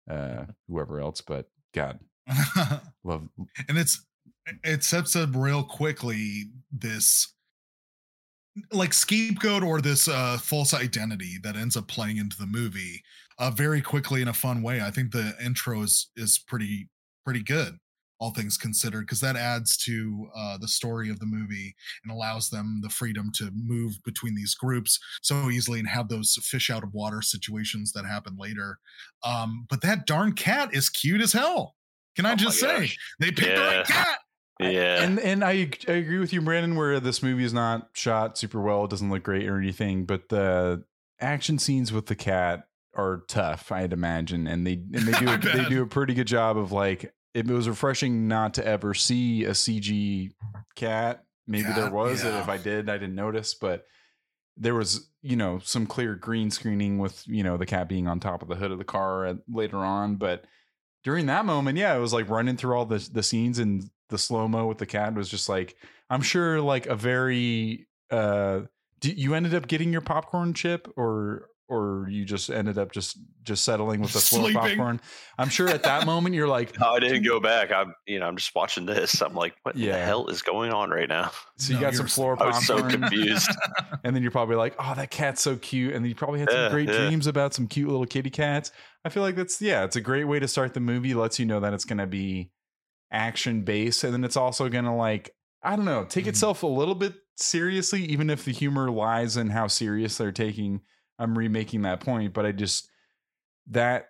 uh whoever else. But God, love and it's it sets up real quickly this like scapegoat or this uh false identity that ends up playing into the movie uh very quickly in a fun way. I think the intro is is pretty pretty good all things considered because that adds to uh the story of the movie and allows them the freedom to move between these groups so easily and have those fish out of water situations that happen later. Um but that darn cat is cute as hell can i Oh just say? gosh. they picked the right cat! Yeah. And and I, I agree with you, Brandon, where this movie is not shot super well, it doesn't look great or anything, but the action scenes with the cat are tough, I'd imagine, and they and they do I a, they do a pretty good job of like it was refreshing not to ever see a CG cat. Maybe there was. yeah. If I did, I didn't notice, but there was you know some clear green screening with you know the cat being on top of the hood of the car at, later on, but during that moment, yeah, it was like running through all the the scenes and the slow mo with the cat was just like I'm sure like a very uh do, you ended up getting your popcorn chip or or you just ended up just just settling with the floor Sleeping. popcorn. I'm sure at that moment you're like No, I didn't go back. I'm, you know, I'm just watching this. I'm like, what the hell is going on right now? so you No, got some floor popcorn. I was so confused. and then you're probably like, "Oh, that cat's so cute." And then you probably had some Yeah, great yeah. dreams about some cute little kitty cats. I feel like that's yeah, it's a great way to start the movie. Lets you know that it's going to be action based and then it's also going to like I don't know, take Mhm. itself a little bit seriously even if the humor lies in how serious they're taking I'm remaking that point, but I just that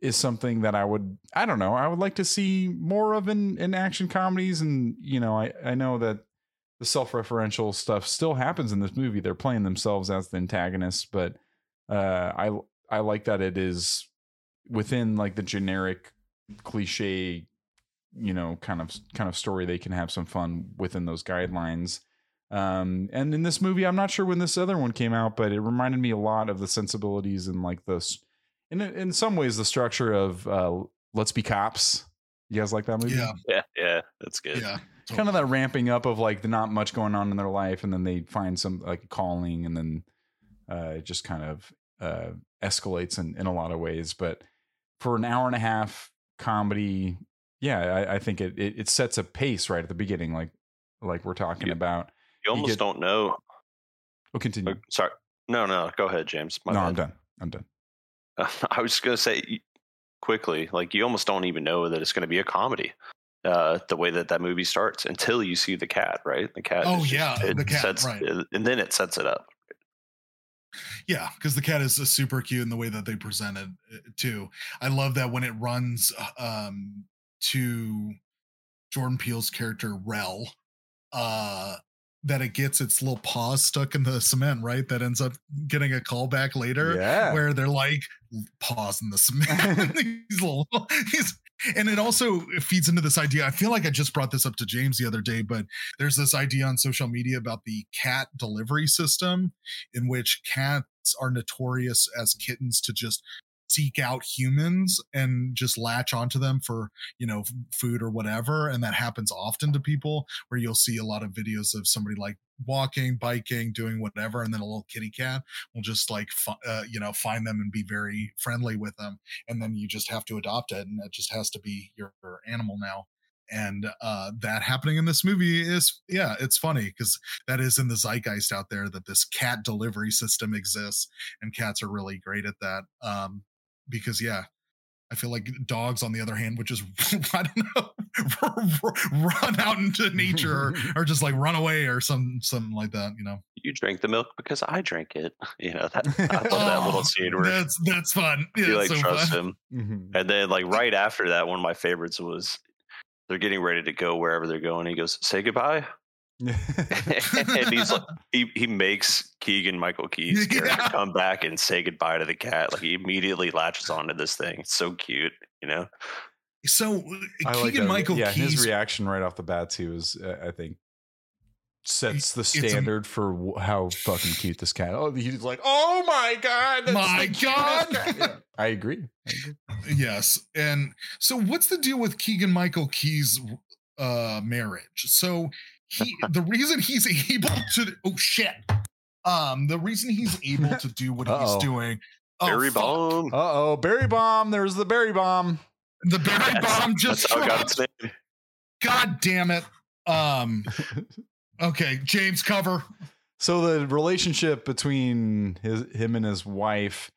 is something that I would I don't know, I would like to see more of in in action comedies. And you know, I I know that the self-referential stuff still happens in this movie. They're playing themselves as the antagonists, but uh I I like that it is within like the generic cliche you know kind of kind of story. They can have some fun within those guidelines um and in this movie i'm not sure when this other one came out but it reminded me a lot of the sensibilities and like this in in some ways the structure of uh let's be cops. You guys like that movie? Yeah. Yeah, yeah, that's good. yeah. Kind of that ramping up of like not much going on in their life and then they find some like calling and then uh it just kind of uh escalates in, in a lot of ways. But for an hour and a half comedy yeah i, I think it, it it sets a pace right at the beginning like like we're talking Yeah. about You almost get- don't know. we'll continue oh, Sorry. No, no, go ahead, James. My no, bad. I'm done. I'm done. Uh, I was just gonna say quickly, like you almost don't even know that it's gonna be a comedy. Uh, the way that that movie starts until you see the cat, right? The cat. Oh, just- yeah, the cat, sets- right. and then it sets it up. Yeah, because the cat is uh, super cute in the way that they presented it too. I love that when it runs uh, um to Jordan Peele's character Rel, uh that it gets its little paws stuck in the cement, right? That ends up getting a callback later Yeah. where they're like paws in the cement. these little these and it also feeds into this idea. I feel like I just brought this up to James the other day, but there's this idea on social media about the cat delivery system in which cats are notorious as kittens to just seek out humans and just latch onto them for you know food or whatever and that happens often to people where you'll see a lot of videos of somebody like walking biking doing whatever and then a little kitty cat will just like uh, you know find them and be very friendly with them and then you just have to adopt it and it just has to be your, your animal now and uh that happening in this movie is yeah it's funny because that is in the zeitgeist out there that this cat delivery system exists and cats are really great at that um because yeah i feel like dogs on the other hand would just i don't know run out into nature or, or just like run away or some something like that you know You drink the milk because I drank it. You know that. I love that Oh, little scene where that's that's fun yeah, you like so trust fun. him, Mhm. and then like right after that, one of my favorites was they're getting ready to go wherever they're going. He goes, "Say goodbye," and he's like, he he makes Keegan Michael Key's character Yeah. come back and say goodbye to the cat. Like he immediately latches onto this thing. It's so cute, you know. so I keegan that. michael yeah, Key's his reaction right off the bat too is, uh, I think, sets the It's a- standard for w- how fucking cute this cat. Oh, he's like, oh my god, My God! Yeah, I agree. I agree. Yes. And so what's the deal with Keegan Michael Key's uh marriage? So he the reason he's able to oh shit. Um the reason he's able to do what Uh-oh. he's doing oh, Berry fuck. bomb. Uh oh, berry bomb. There's the berry bomb. The berry That's- bomb just That's how it got dropped. its name. God damn it. Um okay, James cover. So the relationship between his him and his wife,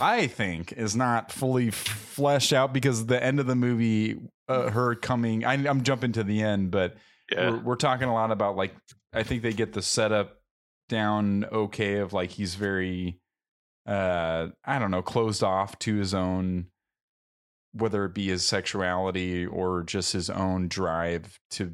I think, is not fully fleshed out because the end of the movie, uh, her coming. I, I'm jumping to the end, but Yeah. we're, we're talking a lot about like I think they get the setup down okay of like he's very, uh, I don't know, closed off to his own, whether it be his sexuality or just his own drive to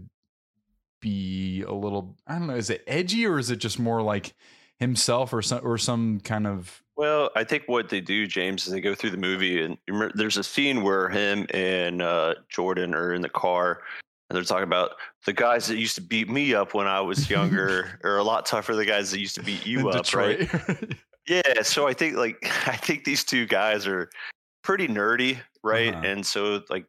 be a little I don't know is it edgy or is it just more like himself or some or some kind of Well, I think what they do, James, is they go through the movie, and remember, there's a scene where him and uh, Jordan are in the car, and they're talking about the guys that used to beat me up when I was younger are a lot tougher than the guys that used to beat you up, right? Yeah. So I think like I think these two guys are pretty nerdy, right? Uh-huh. And so like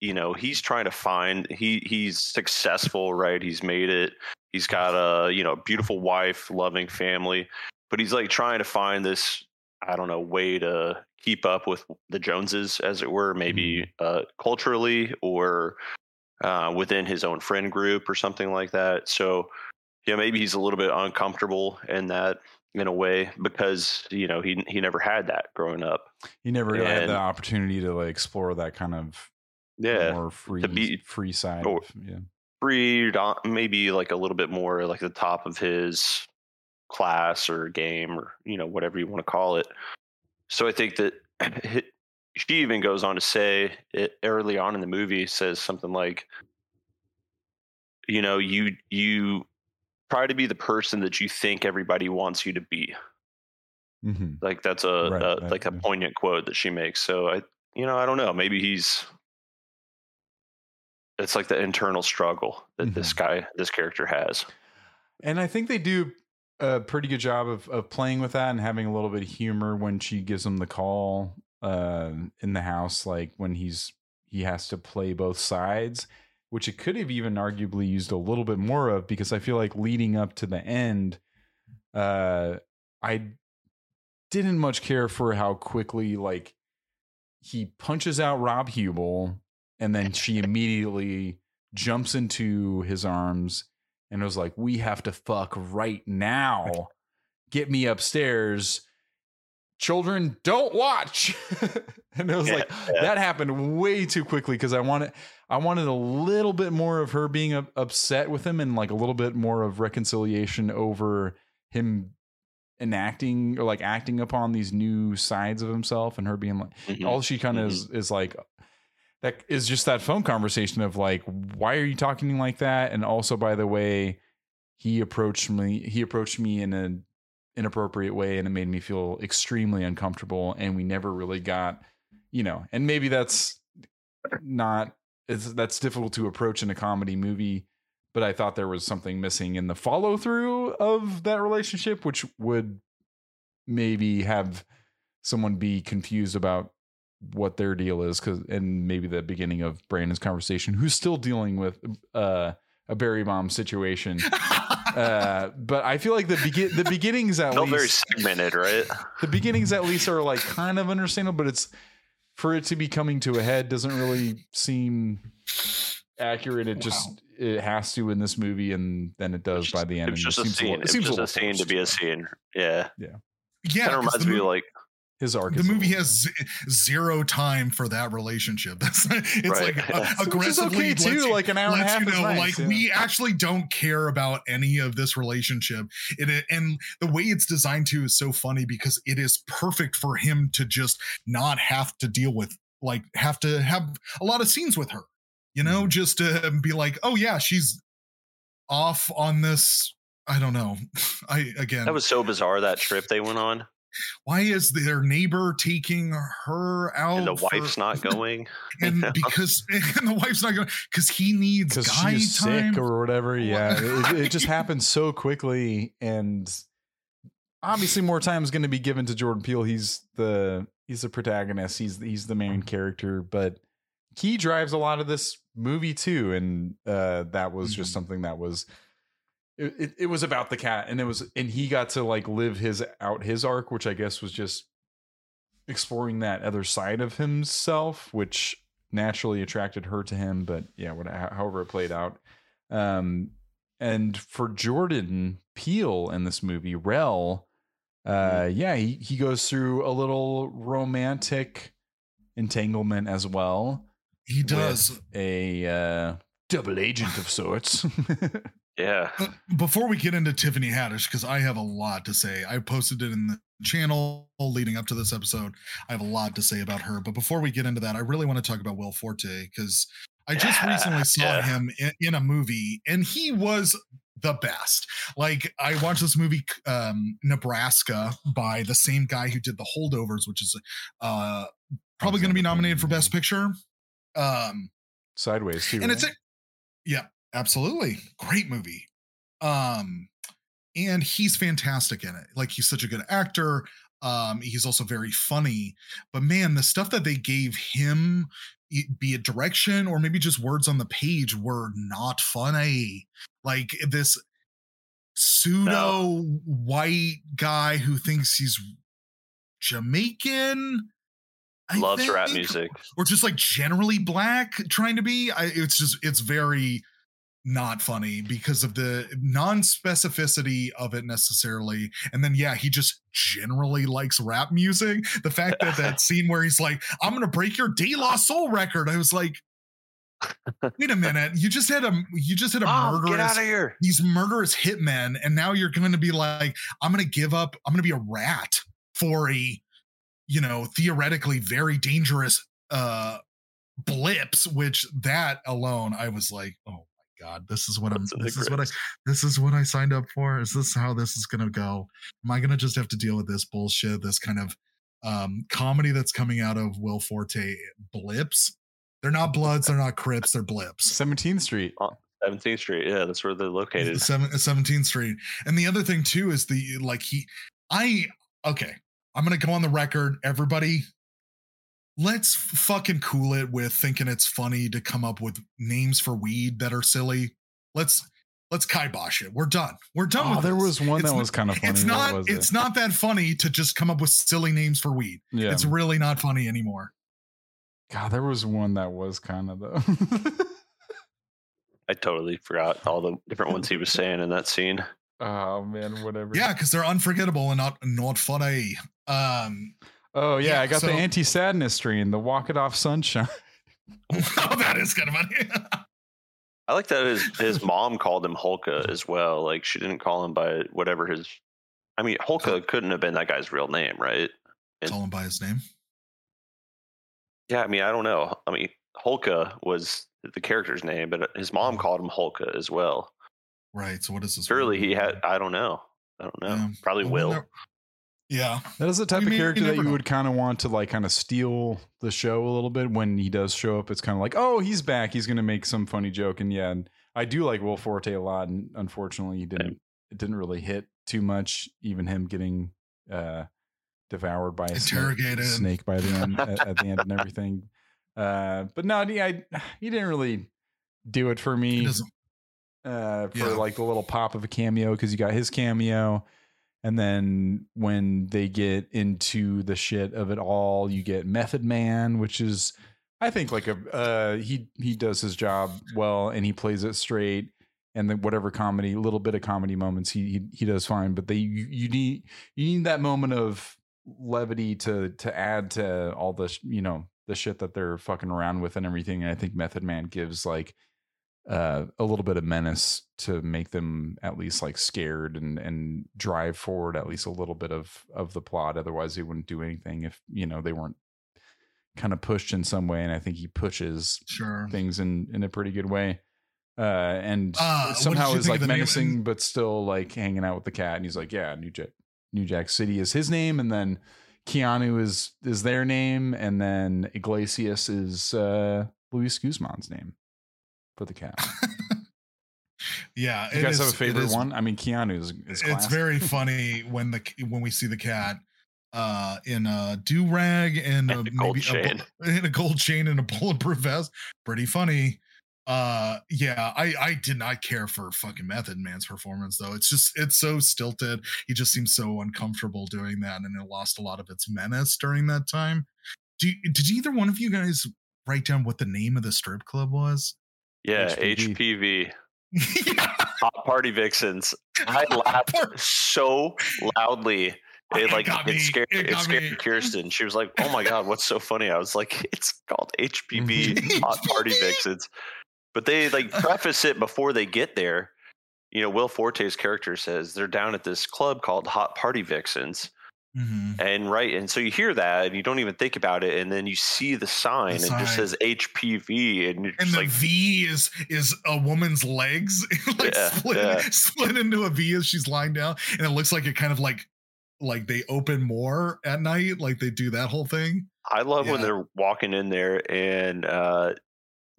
you know he's trying to find he he's successful, right? He's made it. He's got a you know beautiful wife, loving family, but he's like trying to find this I don't know way to keep up with the Joneses, as it were, maybe uh, culturally or uh, within his own friend group or something like that. So yeah, maybe he's a little bit uncomfortable in that in a way because you know he he never had that growing up. he never really had And- the opportunity to like explore that kind of Yeah, more free be- free side or- of, yeah free, maybe like a little bit more like the top of his class or game or you know whatever you want to call it. So I think that she even goes on to say it early on in the movie says something like, you know, you you try to be the person that you think everybody wants you to be. hmm Like that's a, Right, a right, like a yeah. poignant quote that she makes. So I, you know, I don't know. Maybe he's. It's like the internal struggle that this Mm-hmm. guy, this character has. and I think they do a pretty good job of of playing with that and having a little bit of humor when she gives him the call uh, in the house, like when he's he has to play both sides, which it could have even arguably used a little bit more of because I feel like leading up to the end, uh, I didn't much care for how quickly like he punches out Rob Huebel and then she immediately jumps into his arms and was like, "We have to fuck right now." get me upstairs. Children don't watch. and it was Yeah, like yeah. that happened way too quickly because I wanted I wanted a little bit more of her being up- upset with him and like a little bit more of reconciliation over him enacting or like acting upon these new sides of himself and her being like Mhm. all she kind of is is like that is just that phone conversation of like why are you talking like that and also by the way he approached me he approached me in an inappropriate way and it made me feel extremely uncomfortable and we never really got you know and maybe that's not it's that's difficult to approach in a comedy movie but i thought there was something missing in the follow through of that relationship which would maybe have someone be confused about what their deal is because and maybe the beginning of brandon's conversation who's still dealing with uh a Barry bomb situation uh but i feel like the begin the beginnings at Felt very segmented, right? the beginnings at least are like kind of understandable but it's for it to be coming to a head doesn't really seem accurate it just it has to in this movie and then it does It's by the end It was and just a seems scene. little- It was seems just a little scene to be a scene. Yeah. yeah, yeah. Kind of reminds me of mo- like his arc the is movie little- has z- zero time for that relationship. That's it's Right. like uh, Which is aggressively okay lets too you- like an hour and a half you is know, nice, like yeah. we actually don't care about any of this relationship. It, it- and the way it's designed to is so funny because it is perfect for him to just not have to deal with, like, have to have a lot of scenes with her. You know, Mm-hmm. just to be like, oh yeah, she's off on this. I don't know. I again, that was so bizarre that trip they went on, why is their neighbor taking her out? and the for- wife's not going. and because and the wife's not going because he needs because guy she's time. sick or whatever. Yeah, it, it just happened so quickly, and obviously more time is going to be given to Jordan Peele. He's the he's the protagonist. He's he's the main character, but he drives a lot of this movie too, and uh, that was just Mhm. something that was. It, it, it was about the cat and it was and he got to like live his out his arc which i guess was just exploring that other side of himself which naturally attracted her to him but yeah what, however it played out. Um and for jordan Peele in this movie rel uh yeah he, he goes through a little romantic entanglement as well he does. a uh double agent of sorts Yeah. Uh, Before we get into Tiffany Haddish, because I have a lot to say. I posted it in the channel leading up to this episode. I have a lot to say about her. But before we get into that, I really want to talk about Will Forte because I just Yeah, recently saw yeah. him in, in a movie and he was the best. Like I watched this movie um Nebraska by the same guy who did The Holdovers, which is uh probably going to be nominated for best picture. Um sideways too and it's a yeah absolutely great movie um and he's fantastic in it like he's such a good actor um he's also very funny but man the stuff that they gave him be it direction or maybe just words on the page were not funny like this pseudo white guy who thinks he's jamaican I Loves rap music. or just like generally black trying to be I, it's just it's very not funny because of the non-specificity of it necessarily. And then yeah he just generally likes rap music. The fact that that scene where he's like i'm gonna break your de la soul record i was like wait a minute. You just had a you just had a Mom, get murderous out of here. these murderous hitmen and now you're going to be like i'm going to give up i'm going to be a rat for a you know theoretically very dangerous uh blips which that alone i was like oh god this is what i'm this is what i this is what i signed up for is this how this is going to go am i going to just have to deal with this bullshit this kind of um comedy that's coming out of will forte blips they're not bloods they're not crips they're blips 17th street 17th Street. Yeah, that's where they're located. Seven, 17th Street. And the other thing too is the like he I okay, I'm gonna go on the record, everybody. Let's fucking cool it with thinking it's funny to come up with names for weed that are silly. Let's let's kibosh it. We're done. We're done oh with there this. was one It's that n- was kind of funny It's not it's it? not that funny to just come up with silly names for weed. yeah It's really not funny anymore. god there was one that was kind of though I totally forgot all the different ones he was saying in that scene. Oh man, whatever. Yeah, because they're unforgettable and not not funny. Um, Oh yeah, Yeah, I got so- the anti-sadness strain, the walk it off sunshine. oh, that is kind of funny. I like that his his mom called him Hulka as well. Like she didn't call him by whatever his. I mean, Hulka couldn't have been that guy's real name, right? And, Call him by his name. Yeah, I mean, I don't know. I mean, Hulka was the character's name, but his mom mm-hmm. called him Hulka as well. Right. So what is this? Surely he had. I don't know. I don't know. Yeah. Probably Well, we'll Will. never- Yeah. That is the type We of may- we character that you know. would kind of want to like kind of steal the show a little bit when he does show up. It's kind of like, oh, he's back. He's going to make some funny joke. And yeah, and I do like Will Forte a lot. And unfortunately, he didn't. It didn't really hit too much. Even him getting uh, devoured by a snake, Interrogated. snake by the end at, at the end and everything. Uh, but no, yeah, I, he didn't really do it for He me doesn't. uh, for Yeah. like the little pop of a cameo because you got his cameo, and then when they get into the shit of it all, you get Method Man, which is I think like a uh, he he does his job well and he plays it straight. And then whatever comedy, little bit of comedy moments, he he, he does fine. But they you, you need you need that moment of levity to to add to all the you know the shit that they're fucking around with and everything. And I think Method Man gives like uh, a little bit of menace to make them at least like scared and and drive forward at least a little bit of of the plot. Otherwise, they wouldn't do anything if you know they weren't kind of pushed in some way. And I think he pushes Sure. things in in a pretty good way. Uh, and Uh, somehow is like the name- menacing, but still like hanging out with the cat. And he's like, "Yeah, New Jack, New Jack City is his name." And then Keanu is is their name, and then Iglesias is uh, Luis Guzman's name for the cat. Yeah. You guys have a favorite is- one? I mean, Keanu is, is It's very funny when the when we see the cat uh in a do rag and a, And a gold maybe a, chain. bu- in a gold chain and a bulletproof vest. Pretty funny. Uh yeah, I I did not care for fucking Method Man's performance though. It's just it's so stilted. He just seems so uncomfortable doing that, and it lost a lot of its menace during that time. Do did either one of you guys write down what the name of the strip club was? Yeah, HPV. HPV. yeah, Hot Party Vixens. I laughed so loudly. Oh, it It like it scared It it, scared me. Kirsten. She was like, "Oh my god, what's so funny?" I was like, "It's called HPV Hot Party Vixens." But they like uh. preface it before they get there. You know, Will Forte's character says they're down at this club called Hot Party Vixens, Mhm. and right, and so you hear that and you don't even think about it, and then you see the sign, and it just says HPV, and and the like, V is is a woman's legs like Yeah, split, yeah. split into a V as she's lying down, and it looks like it kind of like like they open more at night, like they do that whole thing. I love when they're walking in there and uh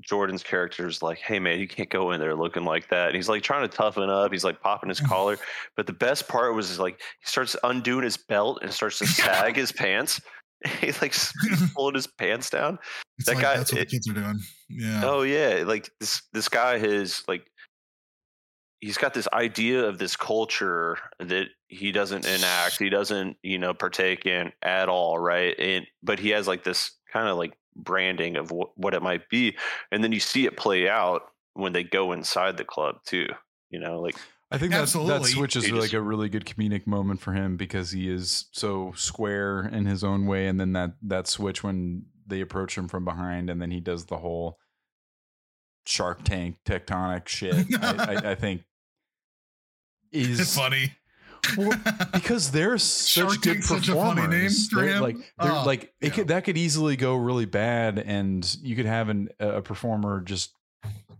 Jordan's character is like, "Hey man, you can't go in there looking like that." And he's like trying to toughen up. He's like popping his collar, but the best part was like he starts undoing his belt and starts to sag his pants. He like pulling his pants down. It's That like guy- that's what it- the kids are doing. Yeah. Oh yeah, like this this guy has like he's got this idea of this culture that he doesn't enact, he doesn't, you know, partake in at all, right? And but he has like this kind of like branding of wh- what it might be, and then you see it play out when they go inside the club too. You know, like I think that that Absolutely. switch is like just- a really good comedic moment for him because he is so square in his own way, and then that that switch when they approach him from behind, and then he does the whole Shark Tank tectonic shit. I, I, I think it's is funny. Well, because they're such Shark good Tank's such a funny name performers. for They're him. Like they're Oh, like it yeah. could, that could easily go really bad, and you could have an, a performer just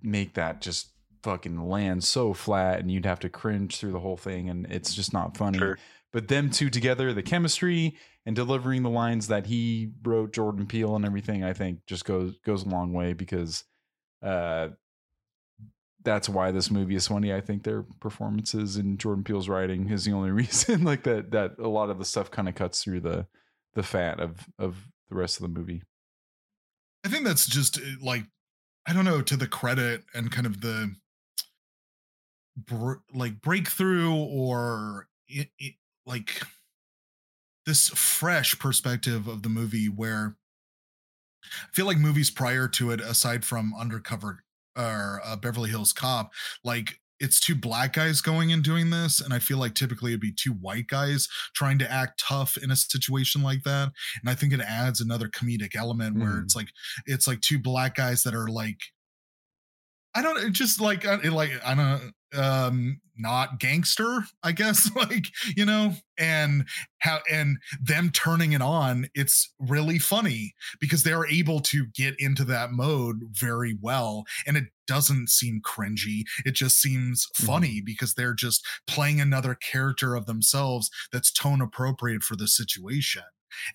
make that just fucking land so flat, and you'd have to cringe through the whole thing, and it's just not funny. Sure. But them two together, the chemistry and delivering the lines that he wrote, Jordan Peele, and everything, I think just goes goes a long way because uh, that's why this movie is funny. I think their performances and Jordan Peele's writing is the only reason like that that a lot of the stuff kind of cuts through the the fat of of the rest of the movie. I think that's just uh, like I don't know to the credit and kind of the br- like breakthrough or it, it, like this fresh perspective of the movie where I feel like movies prior to it, aside from Undercover or uh, Beverly Hills Cop, like it's two black guys going and doing this and i feel like typically it'd be two white guys trying to act tough in a situation like that and i think it adds another comedic element where Mhm. it's like it's like two black guys that are like i don't just like like i don't um not gangster i guess like you know and how and them turning it on it's really funny because they're able to get into that mode very well and it doesn't seem cringy it just seems funny because they're just playing another character of themselves that's tone appropriate for the situation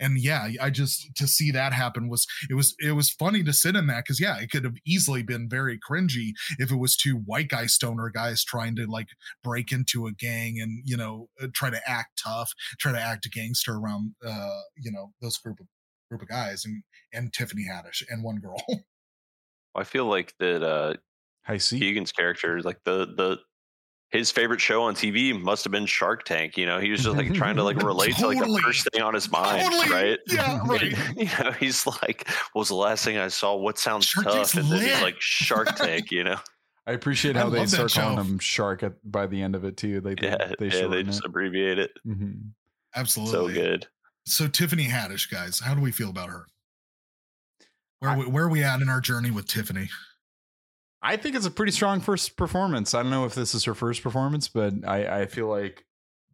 and yeah i just to see that happen was it was it was funny to sit in that because yeah it could have easily been very cringy if it was two white guy stoner guys trying to like break into a gang and you know uh, try to act tough try to act a gangster around uh you know those group of group of guys and and tiffany haddish and one girl I feel like that uh, Hi-C. Keegan's character, like the the his favorite show on TV must have been Shark Tank. You know, he was just like trying to like relate to like the first thing on his mind, Totally. right? yeah right you know, he's like, "What was the last thing I saw? What sounds Shark tough?" Tank's And then he's like, "Shark Tank," you know? I appreciate I how they start calling him Shark at, by the end of it too. They they, yeah, they, yeah, they just it. abbreviate it. Mhm. absolutely So good. so tiffany haddish guys how do we feel about her where, I- we, where are we at in our journey with tiffany I think it's a pretty strong first performance. I don't know if this is her first performance, but I, I feel like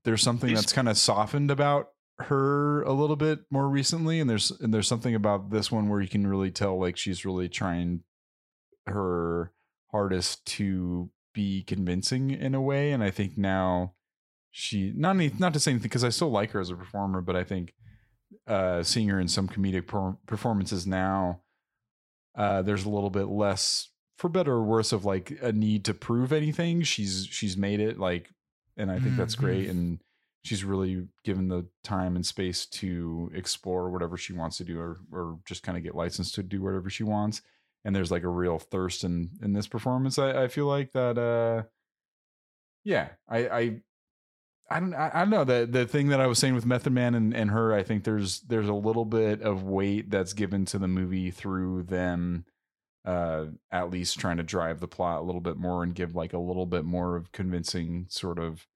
there's something that's kind of softened about her a little bit more recently, and there's and there's something about this one where you can really tell like she's really trying her hardest to be convincing in a way, and I think now she not any, not to say anything because I still like her as a performer, but I think uh, seeing her in some comedic per- performances now, uh, there's a little bit less, for better or worse, of like a need to prove anything. She's she's made it like, and I think that's Mhm. great, and she's really given the time and space to explore whatever she wants to do, or or just kind of get licensed to do whatever she wants. And there's like a real thirst in in this performance. I, I feel like that. uh Yeah, I I I don't I, I don't know the the thing that I was saying with Method Man and, and her. I think there's there's a little bit of weight that's given to the movie through them, uh, at least trying to drive the plot a little bit more and give like a little bit more of convincing sort of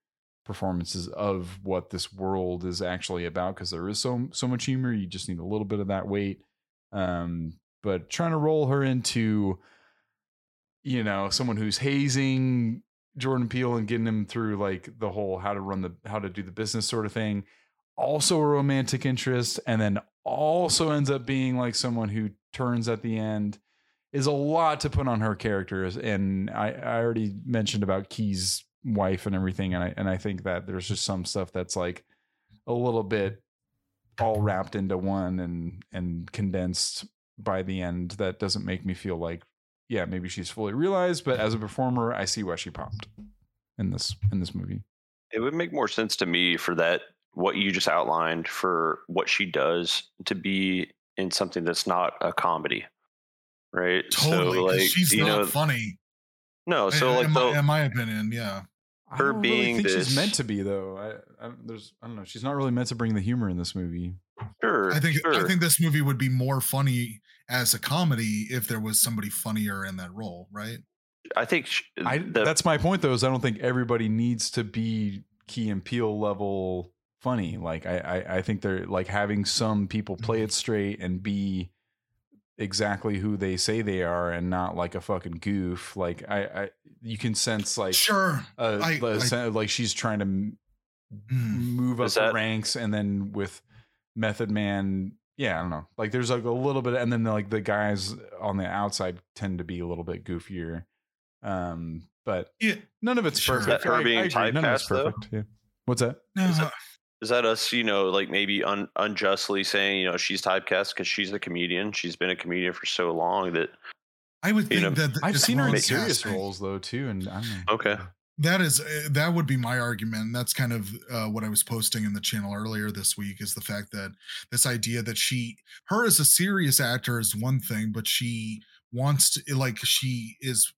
performances of what this world is actually about because there is so so much humor. You just need a little bit of that weight. Um, but trying to roll her into, you know, someone who's hazing Jordan Peele and getting him through like the whole how to run the how to do the business sort of thing. Also a romantic interest, and then also ends up being like someone who turns at the end is a lot to put on her characters. And I, I already mentioned about Key's wife and everything, and I and I think that there's just some stuff that's like a little bit all wrapped into one and and condensed by the end that doesn't make me feel like yeah maybe she's fully realized but as a performer i see why she popped in this in this movie It would make more sense to me for that what you just outlined for what she does to be in something that's not a comedy, right? totally 'cause she's you not know, funny no. So in, like in the, my, in my opinion yeah I Her don't being think this- she's meant to be though I, I there's i don't know she's not really meant to bring the humor in this movie sure, I think sure. I think this movie would be more funny as a comedy if there was somebody funnier in that role, right? I think sh- I, the- that's my point though is i don't think everybody needs to be key and Peele level funny like I, I i think they're like having some people play Mm-hmm. it straight and be exactly who they say they are and not like a fucking goof like i i you can sense like sure. uh, I- the I- sen- like she's trying to m- Mm. move up Is the ranks and then with method man yeah i don't know like there's like a little bit and then like the guys on the outside tend to be a little bit goofier um but Yeah. none of it's Sure. Is perfect that her I- I being agree. None of it's typecast, though? perfect yeah what's that No, Is that- is that us, you know, like maybe un- unjustly saying, you know, she's typecast because she's a comedian. She's been a comedian for so long that I would You think know, that i've seen her in serious casting. roles though too and i don't know Okay. That is uh, that would be my argument. That's kind of uh, what I was posting in the channel earlier this week is the fact that this idea that she her as a serious actor is one thing, but she wants to like she is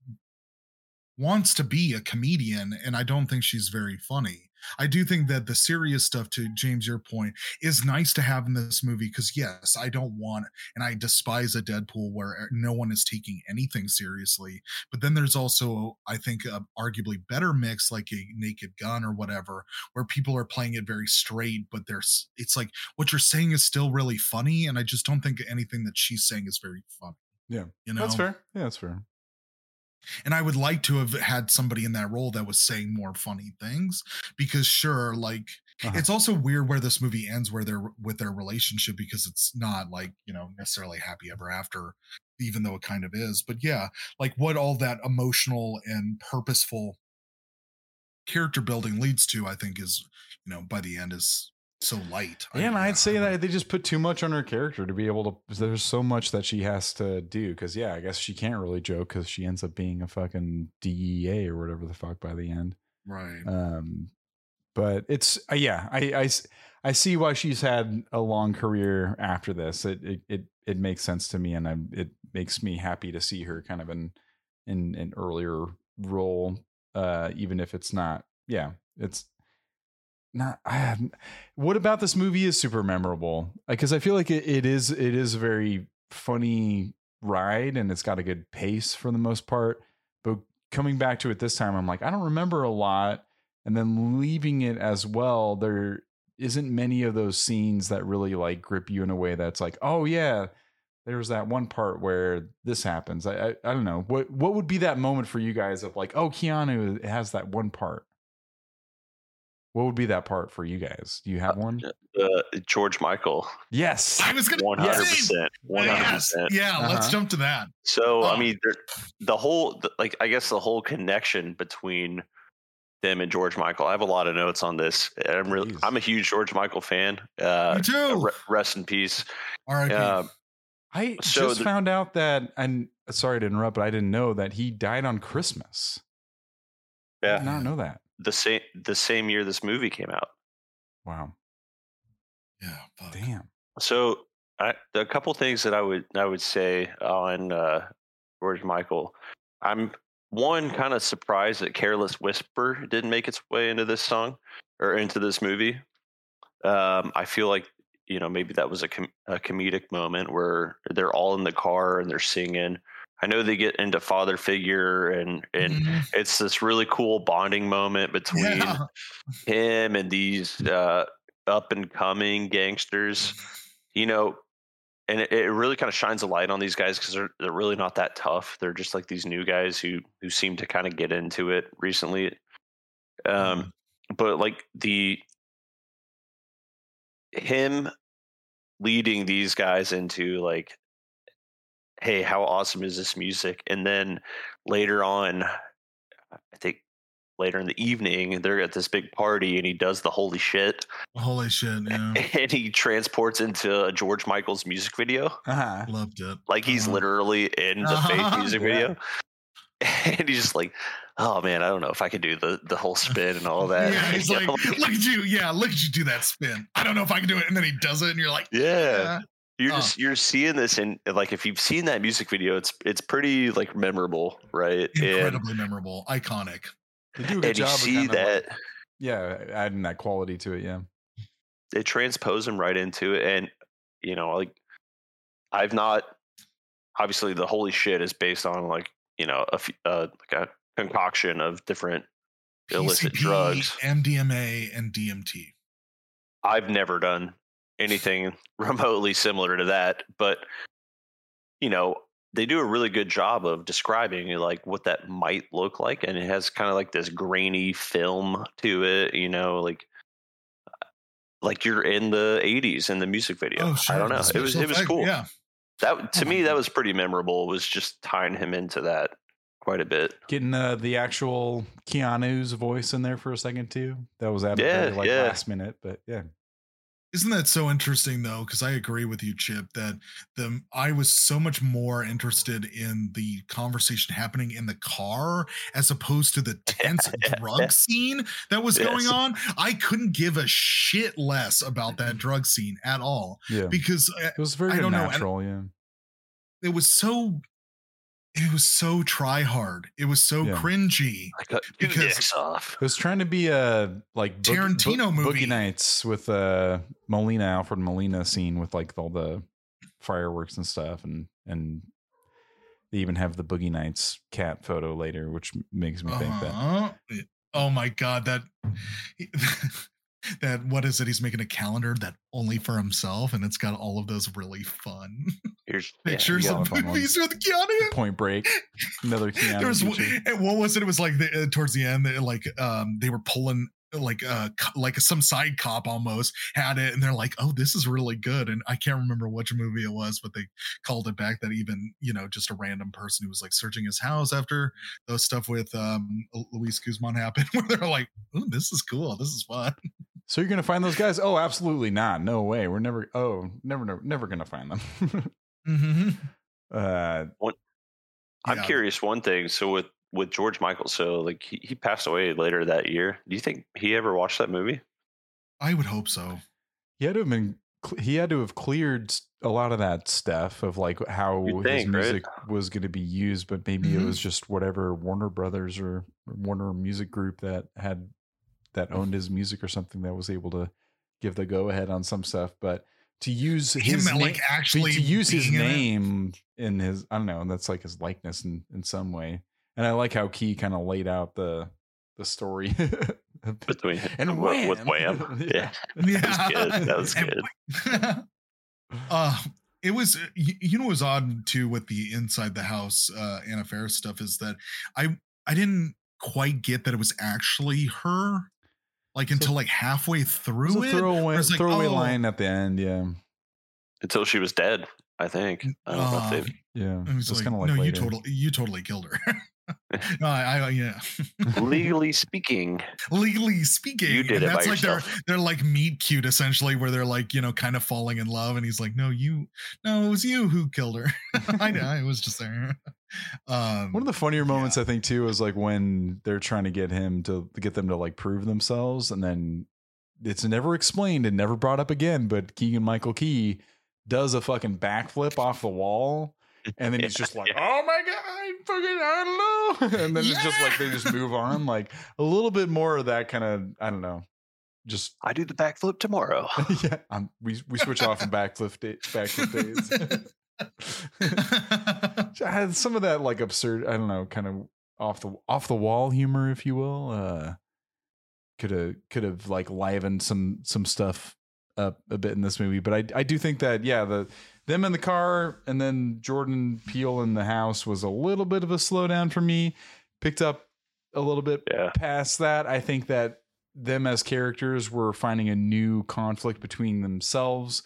wants to be a comedian, and I don't think she's very funny. I do think that the serious stuff, to James, your point, is nice to have in this movie because, yes, I don't want and I despise a Deadpool where eh, no one is taking anything seriously. But then there's also, I think, a arguably better mix like a Naked Gun or whatever, where people are playing it very straight, but there's it's like what you're saying is still really funny. And I just don't think anything that she's saying is very funny. Yeah. You know, That's fair. Yeah, that's fair. And I would like to have had somebody in that role that was saying more funny things because sure, like Uh-huh. it's also weird where this movie ends where they're with their relationship because it's not like, you know, necessarily happy ever after, even though it kind of is. But yeah, like what all that emotional and purposeful character building leads to, I think is, you know, by the end is so light. I- Yeah, and I'd say that they just put too much on her character to be able to. There's so much that she has to do because, yeah, I guess she can't really joke because she ends up being a fucking DEA or whatever the fuck by the end. right. Um, but it's uh, yeah, I see why she's had a long career after this. It it it, it makes sense to me, and I'm it makes me happy to see her kind of in in an earlier role, uh, even if it's not. Yeah, it's not. I. What about this movie is super memorable? Because I feel like it, it is it is a very funny ride, and it's got a good pace for the most part. But coming back to it this time, I'm like, I don't remember a lot and then leaving it as well there isn't many of those scenes that really like grip you in a way that's like oh yeah there's that one part where this happens i i, I don't know what what would be that moment for you guys of like oh keanu has that one part what would be that part for you guys do you have one Uh, George Michael, yes I was gonna one hundred percent, one hundred yes, percent. yeah, let's Uh-huh. jump to that. So Oh. I mean, the whole, like, I guess the whole connection between them and George Michael. I have a lot of notes on this. I'm really, Please. I'm a huge George Michael fan. Uh, Me too. re- rest in peace. All right. Uh, i So just the- found out that and sorry to interrupt but i didn't know that he died on christmas i yeah, did not know that the same, the same year this movie came out. wow yeah. Fuck. damn So I, a couple things that I would I would say on uh, George Michael. I'm one kind of surprised that "Careless Whisper" didn't make its way into this song or into this movie. Um, I feel like you know maybe that was a, com- a comedic moment where they're all in the car and they're singing. I know they get into father figure and and Mhm. it's this really cool bonding moment between Yeah. him and these uh, up and coming gangsters you know, and it, it really kind of shines a light on these guys because they're they're really not that tough. They're just like these new guys who who seem to kind of get into it recently. Um, but like the him leading these guys into like, hey, how awesome is this music? And then later on, I think later in the evening, they're at this big party and he does the holy shit Holy shit. Yeah. and he transports into a George Michael's music video. uh-huh. Loved it. Like he's Uh-huh. literally in the Uh-huh. fake music Yeah. video. And he's just like, oh man, I don't know if I could do the, the whole spin and all that. Yeah, he's You like, know? look at you. Yeah, look at you do that spin. I don't know if I can do it. And then he does it, and you're like, yeah. You're Oh. just you're seeing this and like if you've seen that music video, it's it's pretty like memorable, right? And incredibly memorable, iconic. They do a good and you job. of see kind of, like, that yeah, adding that quality to it. Yeah. they transpose him right into it and you know like i've not obviously the holy shit is based on like you know a f- uh, like a concoction of different illicit drugs MDMA, and DMT. i've never done anything remotely similar to that but you know they do a really good job of describing like what that might look like and it has kind of like this grainy film to it you know like like you're in the 80s in the music video Oh, sure. i don't know it was it was cool Yeah. that to Oh, me that was pretty memorable was just tying him into that quite a bit Getting uh, the actual Keanu's voice in there for a second too. That was added Yeah, like yeah. last minute, but yeah. Isn't that so interesting though? Because I agree with you, Chip, that the I was so much more interested in the conversation happening in the car as opposed to the tense drug scene that was going on. I couldn't give a shit less about that drug scene at all Yeah. because uh, It was very I don't know, natural. Yeah. it was so it was so try hard. It was so Yeah. cringy. I got two Because- dicks off. It was trying to be a like boog- Tarantino boog- movie. Boogie Nights with uh Molina, Alfred Molina scene with like all the fireworks and stuff, and and they even have the Boogie Nights cat photo later, which makes me think that Uh-huh. Oh my god, that that what is it? He's making a calendar that only for himself, and it's got all of those really fun Here's pictures yeah. of a fun one. movies with Keanu. Point Break, another Keanu. There was and what was it? It was like the, uh, towards the end, they, like um, they were pulling like uh like some side cop almost had it, and they're like, "Oh, this is really good." And I can't remember which movie it was, but they called it back that even you know just a random person who was like searching his house after those stuff with um Luis Guzman happened, where they're like, "Oh, this is cool. This is fun." So you're gonna find those guys? Oh, absolutely not. No way. We're never. Oh, never, never, never gonna find them. Mm-hmm. uh, I'm Yeah. curious one thing. So with with George Michael, so like he, he passed away later that year. Do you think he ever watched that movie? I would hope so. he had to have been. He had to have cleared a lot of that stuff of like how You'd his think, right? music was going to be used, but maybe Mhm. it was just whatever Warner Brothers or Warner Music Group that had that owned his music or something that was able to give the go ahead on some stuff. But to use Him his like name, actually to use his being in name in his I don't know, and that's like his likeness in in some way. And I like how Key kind of laid out the the story. Between And with, with Wham! Wham. Yeah. yeah. Yeah, good. That was good. uh it was you, you know what was odd too with the inside the house uh anna Faris stuff is that i i didn't quite get that it was actually her like until like halfway through was a it throwaway, it's like, throwaway oh. line at the end. Yeah, Until she was dead, I think. I don't know Uh, if they yeah. it was It's like, kind of like no you later. totally you totally killed her no i, I yeah legally speaking. legally speaking You did and it by that's like yourself. their their like meet cute essentially where they're like you know kind of falling in love and he's like no you no it was you who killed her i know i was just there um One of the funnier Yeah. moments I think too is like when they're trying to get him to, to get them to like prove themselves, and then it's never explained and never brought up again. But Keegan Michael Key does a fucking backflip off the wall, and then he's just like, yeah. "Oh my god, I fucking I don't know," and then it's just like they just move on, like a little bit more of that kind of I don't know, just I do the backflip tomorrow. yeah. Um, we we switch off from backflip day, backflip days. I had some of that like absurd, I don't know, kind of off the off the wall humor, if you will. Uh could have could have like livened some some stuff up a bit in this movie. But I I do think that yeah, the them in the car and then Jordan Peele in the house was a little bit of a slowdown for me. Picked up a little bit Yeah. past that. I think that them as characters were finding a new conflict between themselves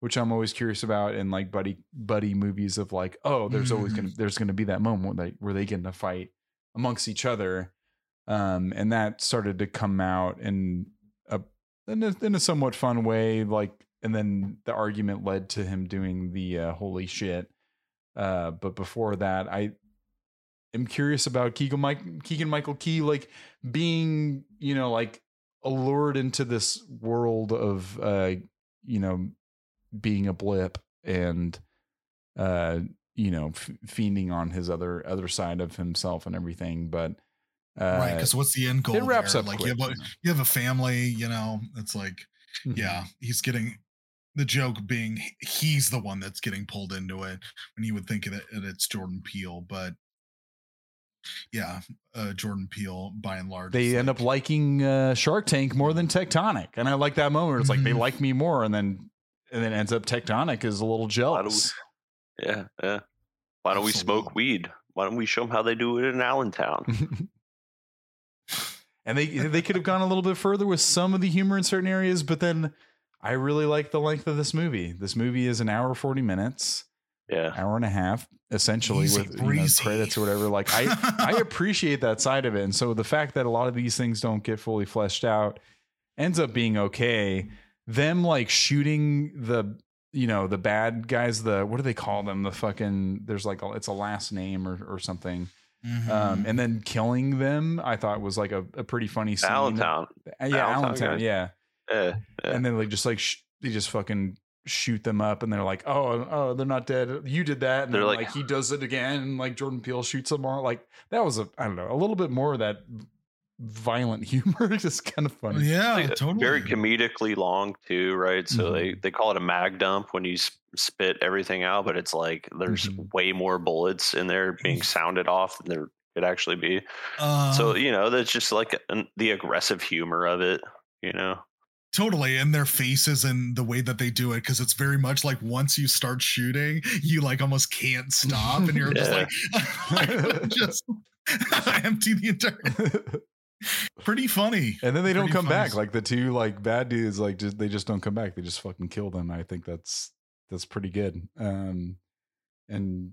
which I'm always curious about in like buddy buddy movies of like, oh, there's always gonna there's gonna be that moment where they where they get in a fight amongst each other, um, and that started to come out in a in a, in a somewhat fun way, like, and then the argument led to him doing the uh, holy shit. Uh, but before that, I am curious about Keegan Mike Keegan Michael Key like being you know like allured into this world of uh you know being a blip and uh you know f- fiending on his other other side of himself and everything but uh right because what's the end goal it wraps there? up like quick, you, have a, you have a family you know it's like Mhm. yeah he's getting the joke being he's the one that's getting pulled into it when you would think that it, it's jordan peele but yeah uh jordan peele by and large they end like- up liking uh shark tank more than tectonic and i like that moment where it's like they Mhm. like me more and then and then ends up tectonic is a little jealous Yeah, yeah. Why don't we smoke Absolutely. weed? Why don't we show them how they do it in Allentown? and they they could have gone a little bit further with some of the humor in certain areas, but then I really like the length of this movie. This movie is an hour forty minutes, Yeah, hour and a half, essentially Easy with you know, credits or whatever. Like I I appreciate that side of it, and so the fact that a lot of these things don't get fully fleshed out ends up being okay. Them like shooting the you know the bad guys the what do they call them the fucking there's like a, it's a last name or or something Mhm. um, and then killing them I thought was like a, a pretty funny scene. Allentown. Yeah, Allentown Allentown, yeah. Yeah, yeah. And then like just like sh- they just fucking shoot them up and they're like, oh, oh, they're not dead. You did that. And They're then, like- like, he does it again. And like Jordan Peele shoots them all. Like that was a, I don't know, a little bit more of that violent humor. just kind of funny. Yeah, Like, uh, totally. Very comedically long too, right? So they Mhm. they call it a mag dump when you spit everything out, but it's like there's Mhm. way more bullets in there being sounded off than there could actually be. Uh, so you know, that's just like an, the aggressive humor of it. You know, totally and their faces and the way that they do it because it's very much like once you start shooting you like almost can't stop and you're just like just empty the entire pretty funny and then they don't come funny back. Like the two like bad dudes, like just they just don't come back. They just fucking kill them. I think that's that's pretty good. Um, and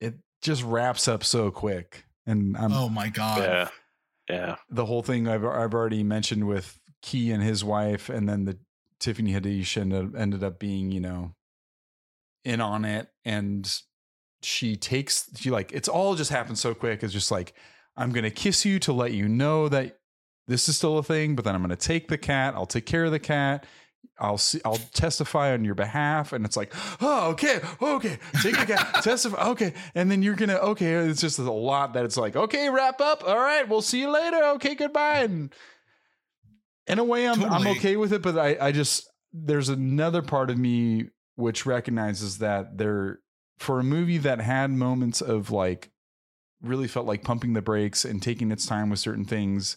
it just wraps up so quick. And I'm oh my god yeah, yeah, the whole thing I've I've already mentioned with Key and his wife, and then the Tiffany Haddish ended ended up being you know in on it, and she takes she like it's all just happened so quick. It's just like I'm gonna kiss you to let you know that this is still a thing, but then I'm gonna take the cat. I'll take care of the cat. I'll see. I'll testify on your behalf, and it's like, oh, okay, okay, take the cat, testify, okay, and then you're gonna, okay. It's just a lot that it's like, okay, wrap up. All right, we'll see you later. Okay, goodbye. And in a way, I'm I'm okay with it, but I I just there's another part of me which recognizes that there for a movie that had moments of like really felt like pumping the brakes and taking its time with certain things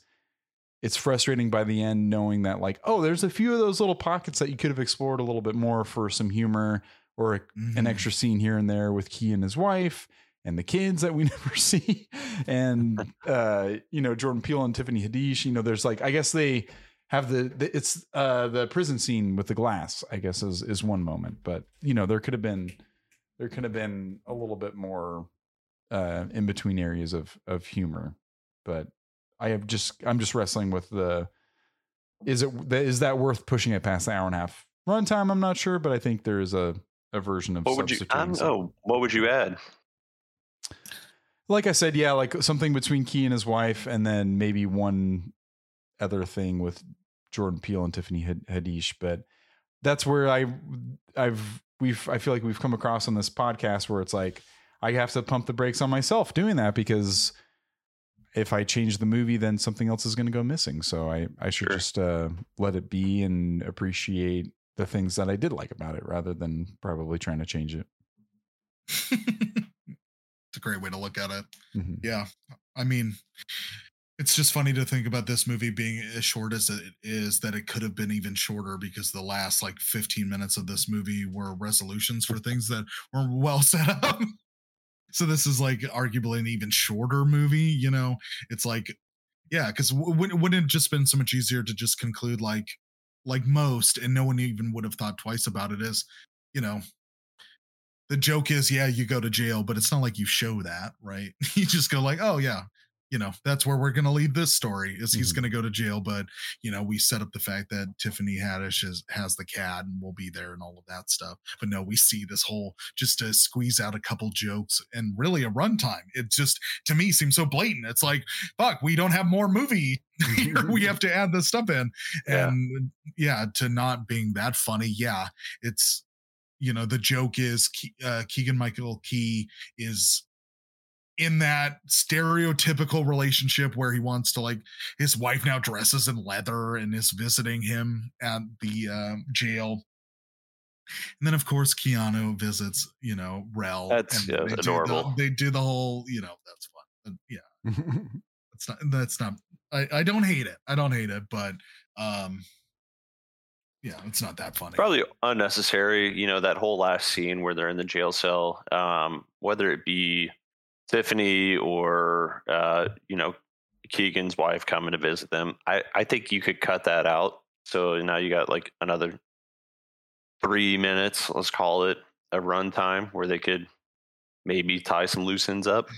it's frustrating by the end knowing that like oh there's a few of those little pockets that you could have explored a little bit more for some humor or a, an Mhm. extra scene here and there with Key and his wife and the kids that we never see and uh you know Jordan Peele and Tiffany Haddish you know there's like I guess they have the, the it's uh the prison scene with the glass I guess is is one moment but you know there could have been there could have been a little bit more uh in between areas of of humor but I have just I'm just wrestling with the is it is that worth pushing it past the hour and a half runtime? I'm not sure, but I think there is a a version of what would you? I substituting don't know. What would you add? Like I said, yeah, like something between Key and his wife, and then maybe one other thing with Jordan Peele and Tiffany Had- Haddish. But that's where I I've we've I feel like we've come across on this podcast where it's like I have to pump the brakes on myself doing that because if I change the movie, then something else is going to go missing. So I I should Sure. just uh, let it be and appreciate the things that I did like about it rather than probably trying to change it. it's a great way to look at it Mhm. yeah i mean it's just funny to think about this movie being as short as it is that it could have been even shorter because the last like 15 minutes of this movie were resolutions for things that were well set up. So this is like arguably an even shorter movie you know? It's like yeah because w- wouldn't it just been so much easier to just conclude like like most and no one even would have thought twice about it is you know the joke is yeah you go to jail but it's not like you show that right? You just go like oh yeah you know that's where we're going to lead this story is he's Mhm. going to go to jail but you know we set up the fact that tiffany haddish is, has the cat and we'll be there and all of that stuff. But no we see this whole just to squeeze out a couple jokes and really a runtime. It just to me seems so blatant. It's like fuck we don't have more movie we have to add this stuff in. And yeah to not being that funny yeah it's you know the joke is uh, keegan michael key is in that stereotypical relationship where he wants to like his wife now dresses in leather and is visiting him at the um, jail. And then of course keanu visits you know rel That's, and yeah, they do the- they do the whole you know that's fun Uh, yeah. That's not that's not I, I don't hate it i don't hate it but um yeah it's not that funny. Probably unnecessary. You know that whole last scene where they're in the jail cell, um, whether it be Tiffany or uh, you know Keegan's wife coming to visit them. I I think you could cut that out. So now you got like another three minutes, let's call it a runtime where they could maybe tie some loose ends up.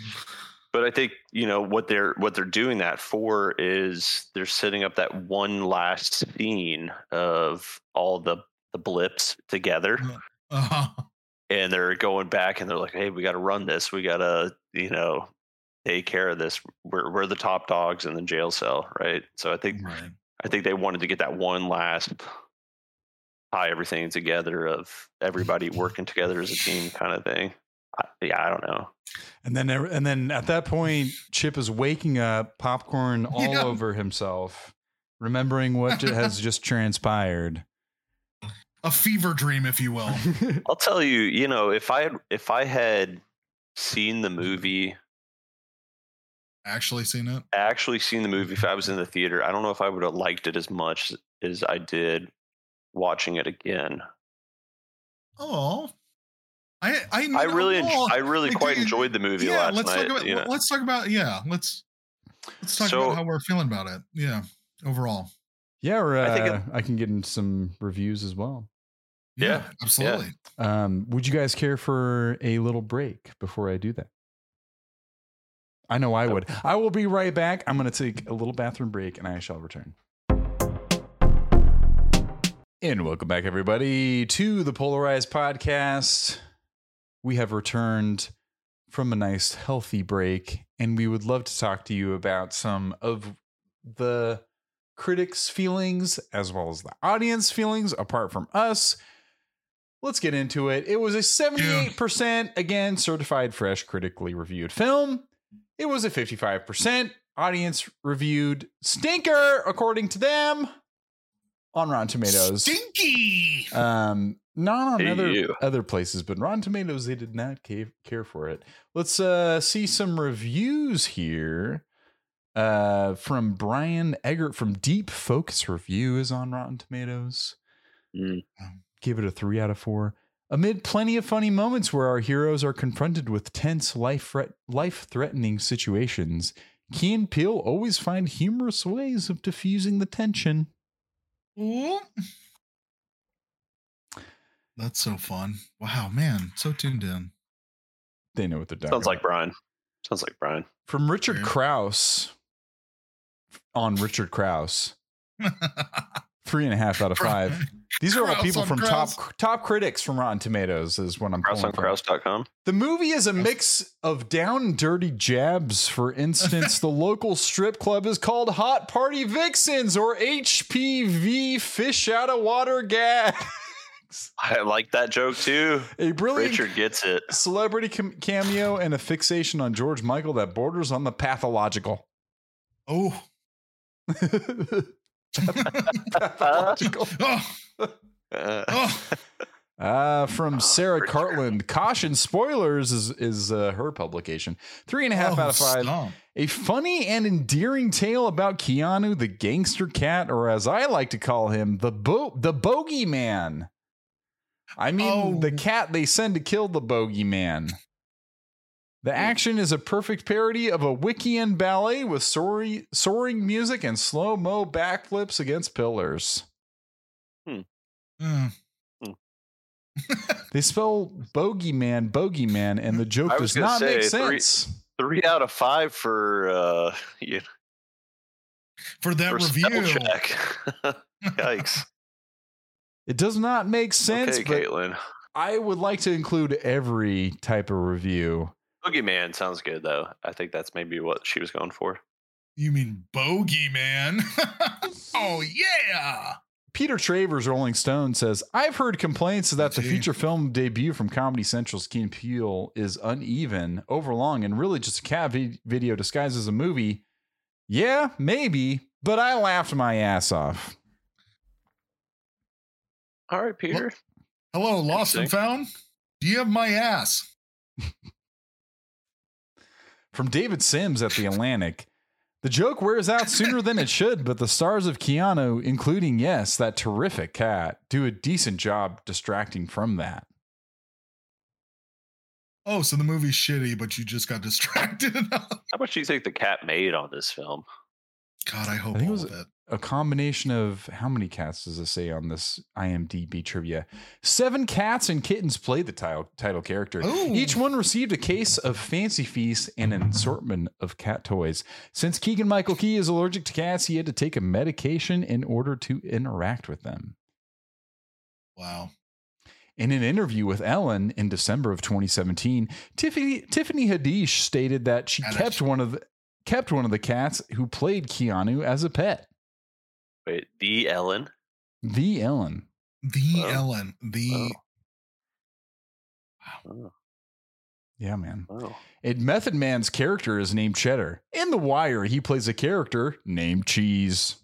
But I think you know what they're what they're doing that for is they're setting up that one last scene of all the the blips together, uh, and they're going back and they're like, "Hey, we got to run this. We got to you know take care of this. We're we're the top dogs in the jail cell, right?" So I think right I think they wanted to get that one last tie everything together of everybody working together as a team kind of thing. I, yeah, I don't know. And then, and then at that point, Chip is waking up, popcorn all Yeah. over himself, remembering what has just transpired. A fever dream, if you will. I'll tell you, you know, if I had if I had seen the movie, Actually seen it. actually seen the movie, if I was in the theater, I don't know if I would have liked it as much as I did watching it again. Oh, I I, I really, enj- oh, I really like, quite enjoyed the movie yeah. last Let's night. talk about. you. Let's talk about. Yeah. Let's let's talk So- about how we're feeling about it. Yeah. Overall. yeah, or, uh, I think I, can get into some reviews as well. Yeah, Absolutely. Um, would you guys care for a little break before I do that? I know I would. I will be right back. I'm going to take a little bathroom break and I shall return. And welcome back, everybody, to the Polarized Podcast. We have returned from a nice, healthy break, and we would love to talk to you about some of the critics' feelings as well as the audience feelings apart from us. Let's get into it. It was a 78% again certified fresh critically reviewed film. It was a 55% audience reviewed stinker according to them on Rotten Tomatoes. Stinky. Um, not on Hey, other you. other places, but Rotten Tomatoes they did not care, care for it. Let's uh see some reviews here. Uh, from Brian Eggert from Deep Focus Review is on Rotten Tomatoes. Mm. Give it a three out of four. Amid plenty of funny moments where our heroes are confronted with tense life life threatening situations, Key and Peele always find humorous ways of diffusing the tension. Ooh. That's so fun. Wow, man. So tuned in. They know what they're doing. Sounds like Brian. Sounds like Brian. From Richard Weird. Crouse on Richard Crouse. Three and a half out of five. These are all Crouse people from Crouse. top top critics from Rotten Tomatoes is what I'm pulling from. KrauseOnKrause.com. The movie is a mix of down and dirty jabs. For instance, the local strip club is called Hot Party Vixens or HPV Fish Out of Water Gags. I like that joke too. A brilliant Richard gets it. celebrity cam- cameo and a fixation on George Michael that borders on the pathological. oh. pathological. oh. Uh, Oh. Uh, from Sarah Richard. Cartland. Caution spoilers is is uh, her publication. Three and a half Oh, out of five. stop. A funny and endearing tale about Keanu, the gangster cat, or as I like to call him, the bo- the bogeyman. I mean, Oh. the cat they send to kill the bogeyman. The action is a perfect parody of a Wiccan ballet with soaring, soaring music and slow mo backflips against pillars. Mm. They spell bogeyman, bogeyman, and the joke does gonna not make say, three- sense. Three out of five for uh, you, For that for review. spell check. Yikes. It does not make sense, okay, but Caitlin. I would like to include every type of review. Bogeyman sounds good though. I think that's maybe what she was going for. You mean bogeyman? oh yeah. Peter Travers, Rolling Stone, says, I've heard complaints that the Gee. feature film debut from Comedy Central's Keen Peele is uneven, overlong, and really just a cat vi- video disguised as a movie. Yeah, maybe, but I laughed my ass off. All right, Peter. Hello, lost and found. Do you have my ass? From David Sims at The Atlantic. The joke wears out sooner than it should, but the stars of Keanu, including, yes, that terrific cat, do a decent job distracting from that. Oh, so the movie's shitty, but you just got distracted. How much do you think the cat made on this film? God, I hope I think it was- it. A combination of how many cats does it say on this IMDb trivia? Seven cats and kittens played the title, title character. Ooh. Each oh. one received a case of Fancy Feast and an assortment of cat toys. Since Keegan Michael Key is allergic to cats, he had to take a medication in order to interact with them. Wow. In an interview with Ellen in December of 2017, Tiffany Tiffany Haddish stated that she kept one of the kept one of the cats who played Keanu as a pet. Wait, the Ellen. The Ellen. The Wow. Ellen. The Oh, Yeah, man. oh. And Method Man's character is named Cheddar. In The Wire, he plays a character named Cheese.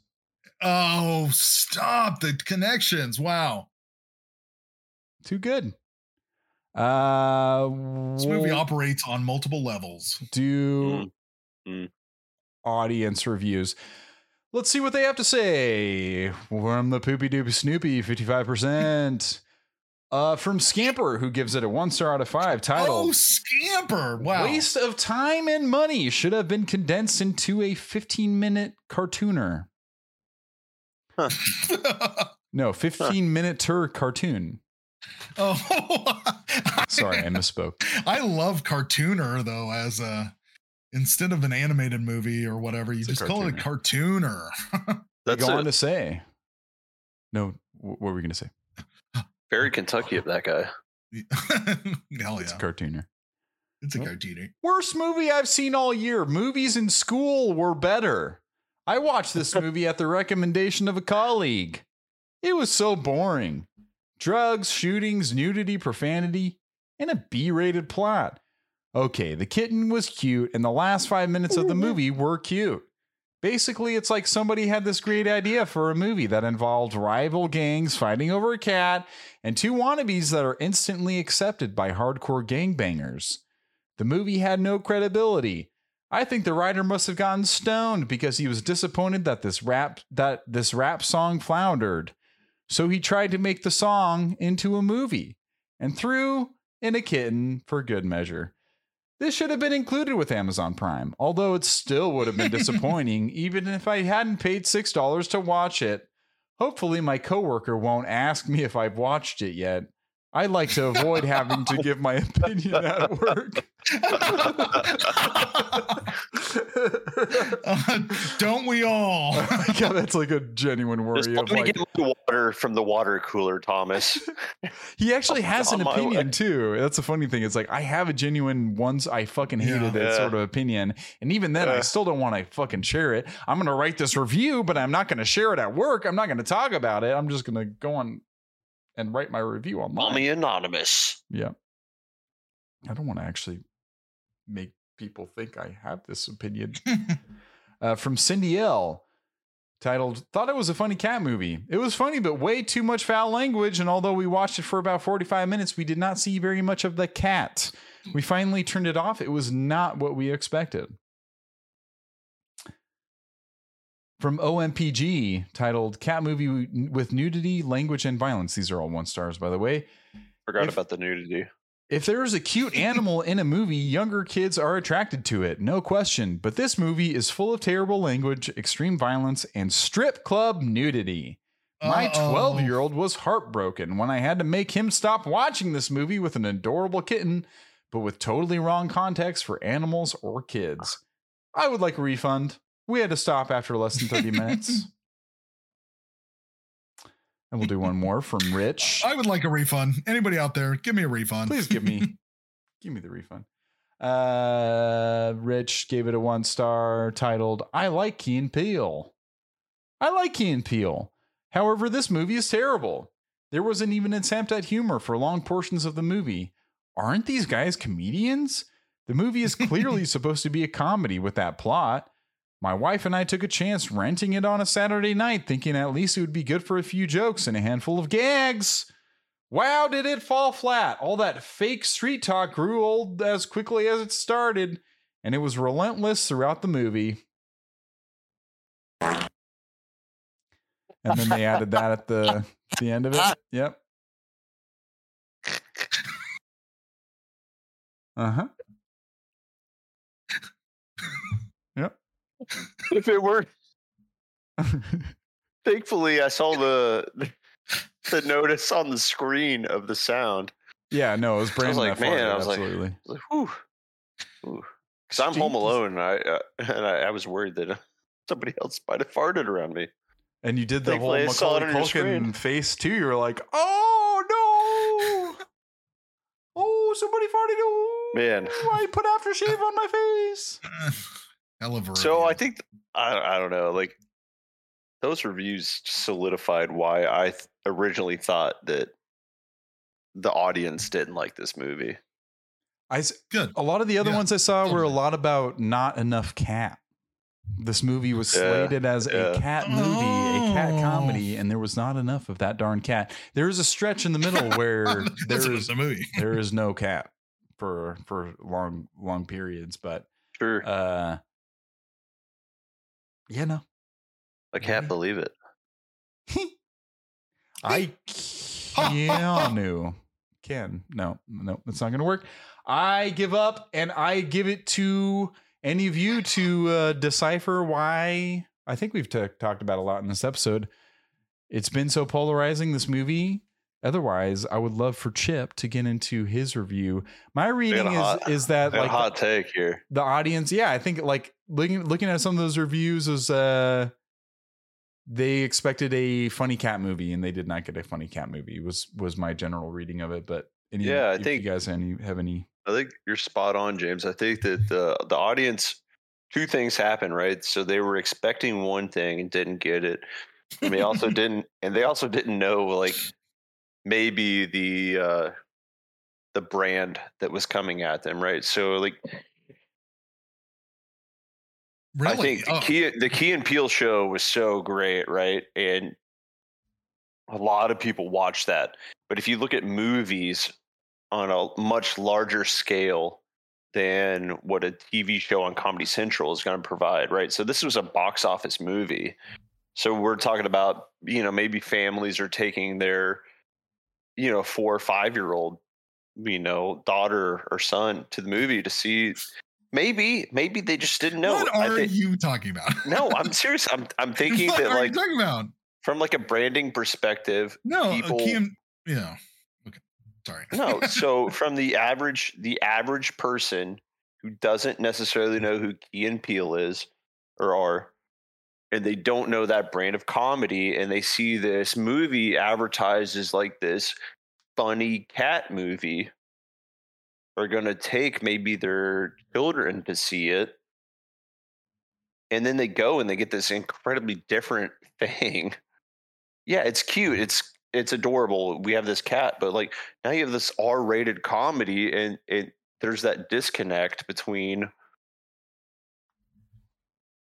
oh, stop the connections! Wow, Too good. Uh, this movie operates on multiple levels. do Mm. Audience reviews. Let's see what they have to say. From the Poopy Doopy Snoopy, 55%. Uh, from Scamper, who gives it a one star out of five, Title Oh, scamper! Wow. Waste of time and money should have been condensed into a 15 minute cartooner. No, 15 minute tour cartoon. oh, Sorry, I misspoke. I love cartooner though as a instead of an animated movie or whatever, you It's just call it a cartooner. They That's go on to say. No, what were we going to say? very Kentucky of that guy. Hell It's a yeah. cartooner. It's a Yep. cartooner. Worst movie I've seen all year. Movies in school were better. I watched this movie at the recommendation of a colleague. It was so boring. Drugs, shootings, nudity, profanity, and a B rated plot. Okay, the kitten was cute, and the last five minutes of the mm-hmm. movie were cute. Basically, it's like somebody had this great idea for a movie that involved rival gangs fighting over a cat and two wannabes that are instantly accepted by hardcore gangbangers. The movie had no credibility. I think the writer must have gotten stoned because he was disappointed that this rap that this rap song floundered. So he tried to make the song into a movie and threw in a kitten for good measure. This should have been included with Amazon Prime, although it still would have been disappointing even if I hadn't paid $6 to watch it. Hopefully my coworker won't ask me if I've watched it yet. I like to avoid having to give my opinion at work. Uh, don't we all? yeah, that's like a genuine Just worry let me like get my water from the water cooler, Thomas. he actually has an opinion way. too. That's the funny thing. It's like I have a genuine once I fucking hated Yeah. it Yeah. sort of opinion, and even then I still don't want to fucking share it. I'm gonna write this review, but I'm not gonna share it at work. I'm not gonna talk about it. I'm just gonna go on and write my review online. me anonymous. Yeah. I don't want to actually make people think I have this opinion. uh, from Cindy L. Titled, Thought it was a funny cat movie. It was funny, but way too much foul language. And although we watched it for about 45 minutes, we did not see very much of the cat. We finally turned it off. It was not what we expected. From OMPG, titled Cat Movie with Nudity, Language, and Violence. These are all one stars, by the way. Forgot If- about the nudity. If there's a cute animal in a movie, younger kids are attracted to it, no question. But this movie is full of terrible language, extreme violence, and strip club nudity. My 12 year old was heartbroken when I had to make him stop watching this movie with an adorable kitten, but with totally wrong context for animals or kids. I would like a refund. We had to stop after less than 30 minutes. And we'll do one more from Rich. I would like a refund. Anybody out there, give me a refund. Please give me give me the refund. Uh Rich gave it a one star titled I like Key and Peele. I like Key and Peele. However, this movie is terrible. There wasn't even an attempt at humor for long portions of the movie. Aren't these guys comedians? The movie is clearly supposed to be a comedy with that plot. My wife and I took a chance renting it on a Saturday night, thinking at least it would be good for a few jokes and a handful of gags. Wow, did it fall flat? All that fake street talk grew old as quickly as it started, and it was relentless throughout the movie. And then they added that at the the end of it. Yep. Uh huh. If it were, thankfully, I saw the the notice on the screen of the sound. yeah, no, it was brand. like, man, I was like- absolutely. I was like, whew, whew. Because I'm home alone, and I uh, and I, I was worried that uh, somebody else might have farted around me. and you did the whole Thankfully, saw Macaulay. Culkin face too. You were like, "Oh no! oh, somebody farted! Oh, Man. I put aftershave on my face." Hell of a So I think I I don't know. Like those reviews solidified why I th- originally thought that the audience didn't like this movie. I s- Good. a lot of the other Yeah, ones I saw were a lot about not enough cat. This movie was Yeah, slated as a cat movie, a cat Oh. comedy, and there was not enough of that darn cat. There is a stretch in the middle where there is a movie. there is no cat for for long long periods, but Sure, uh yeah, no. I can't believe it. I can can no no that's not gonna work. I give up and I give it to any of you to uh, decipher why. I think we've ta- talked about a lot in this episode. It's been so polarizing this movie. Otherwise, I would love for Chip to get into his review. My reading is hot- is that like hot take here. the audience yeah i think like looking looking at some of those reviews is uh they expected a funny cat movie and they did not get a funny cat movie was was my general reading of it but any, Yeah, I think- you guys any have any I think you're spot on, James. I think that the the audience, two things happen, right? So they were expecting one thing and didn't get it, and they also didn't, and they also didn't know like maybe the uh the brand that was coming at them, right? So like Really? I think the Oh, Key the Key and Peele show was so great, right? And a lot of people watch that. But if you look at movies on a much larger scale than what a TV show on Comedy Central is going to provide, right? So this was a box office movie. So we're talking about, you know, maybe families are taking their, you know, four or five year old, you know, daughter or son to the movie to see. Maybe, maybe they just didn't know. what are think- you talking about? no, I'm serious. I'm I'm thinking what that are like you talking about? from like a branding perspective. No, people- uh, Keem, yeah. Okay, sorry. No, so from the average the average person who doesn't necessarily know who Key and Peele is or are, and they don't know that brand of comedy, and they see this movie advertised as like this funny cat movie, are going to take maybe their children to see it. And then they go and they get this incredibly different thing. Yeah, it's cute. It's it's adorable. We have this cat, but like now you have this R-rated comedy, and it there's that disconnect between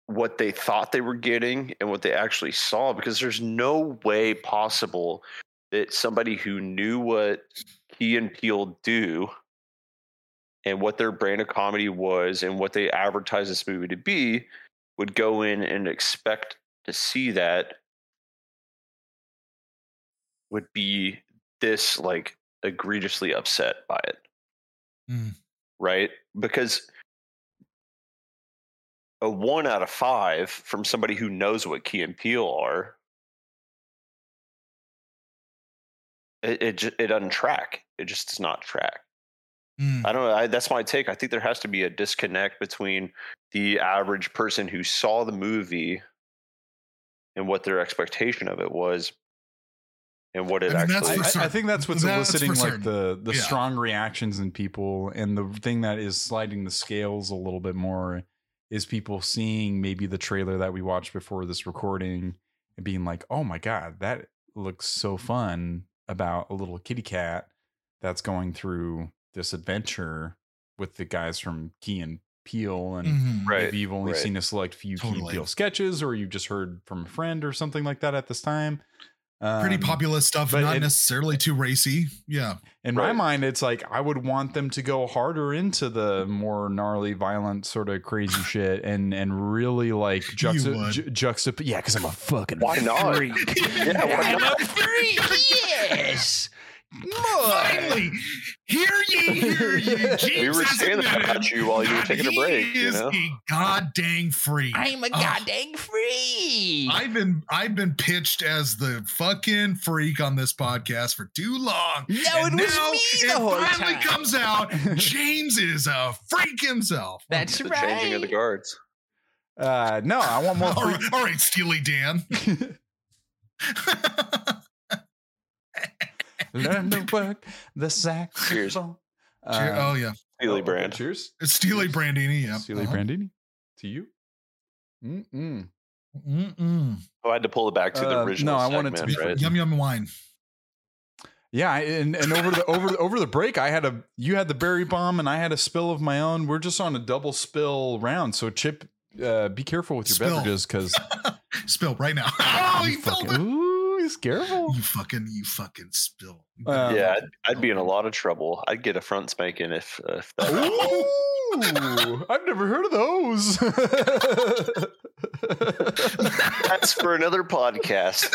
what they thought they were getting and what they actually saw because there's no way possible that somebody who knew what Key and Peele do and what their brand of comedy was and what they advertised this movie to be would go in and expect to see that would be this like egregiously upset by it. Mm. right? Because a one out of five from somebody who knows what key and Peele are it it, it doesn't track. It just does not track Mm. I don't know. I, that's my take. I think there has to be a disconnect between the average person who saw the movie and what their expectation of it was, and what it I mean, actually. for I, I- I think that's what's That's eliciting for like certain. the the Yeah. strong reactions in people and the thing that is sliding the scales a little bit more is people seeing maybe the trailer that we watched before this recording and being like oh my god that looks so fun about a little kitty cat that's going through this adventure with the guys from Key and Peele, and Mhm. Right, maybe you've only right. seen a select few Key and Totally. Peele sketches or you've just heard from a friend or something like that at this time Pretty Um, populist stuff, but not it- necessarily too racy. Yeah. in my mind, it's like I would want them to go harder into the more gnarly, violent, sort of crazy shit, and and really like juxta, ju- juxtap. Yeah, because I'm a fucking Why not? freak. Yeah, why I'm a freak. Yes. Finally, hear ye, hear ye. James we were saying that about you while you were that taking a he break. You is know, a god dang freak. I'm a goddamn freak. I've been I've been pitched as the fucking freak on this podcast for too long. No, And it was now me it whole finally time. comes out. James is a freak himself. That's the changing of the guards. Uh, no, I want more. all Freak. right, all right, Steely Dan. Learn to work the saxophone. Cheer- Uh, oh yeah, Steely brand. Cheers. it's Steely Cheers. Brandini. Yeah, Steely Uh-huh. Brandini. To you. Mm-mm. Mm-mm. Oh, I had to pull it back to the Uh, original. no, I want it to be- right? Yum yum wine. Yeah, and and over the over the, over the break, I had a you had the berry bomb, and I had a spill of my own. We're just on a double spill round, so Chip, uh, be careful with your Spill. beverages because Spill right now. Oh, you spilled it. careful. You fucking, you fucking spill. Uh, yeah, I'd, I'd be in a lot of trouble. I'd get a front spanking if, if that. Ooh, I've never heard of those. That's for another podcast.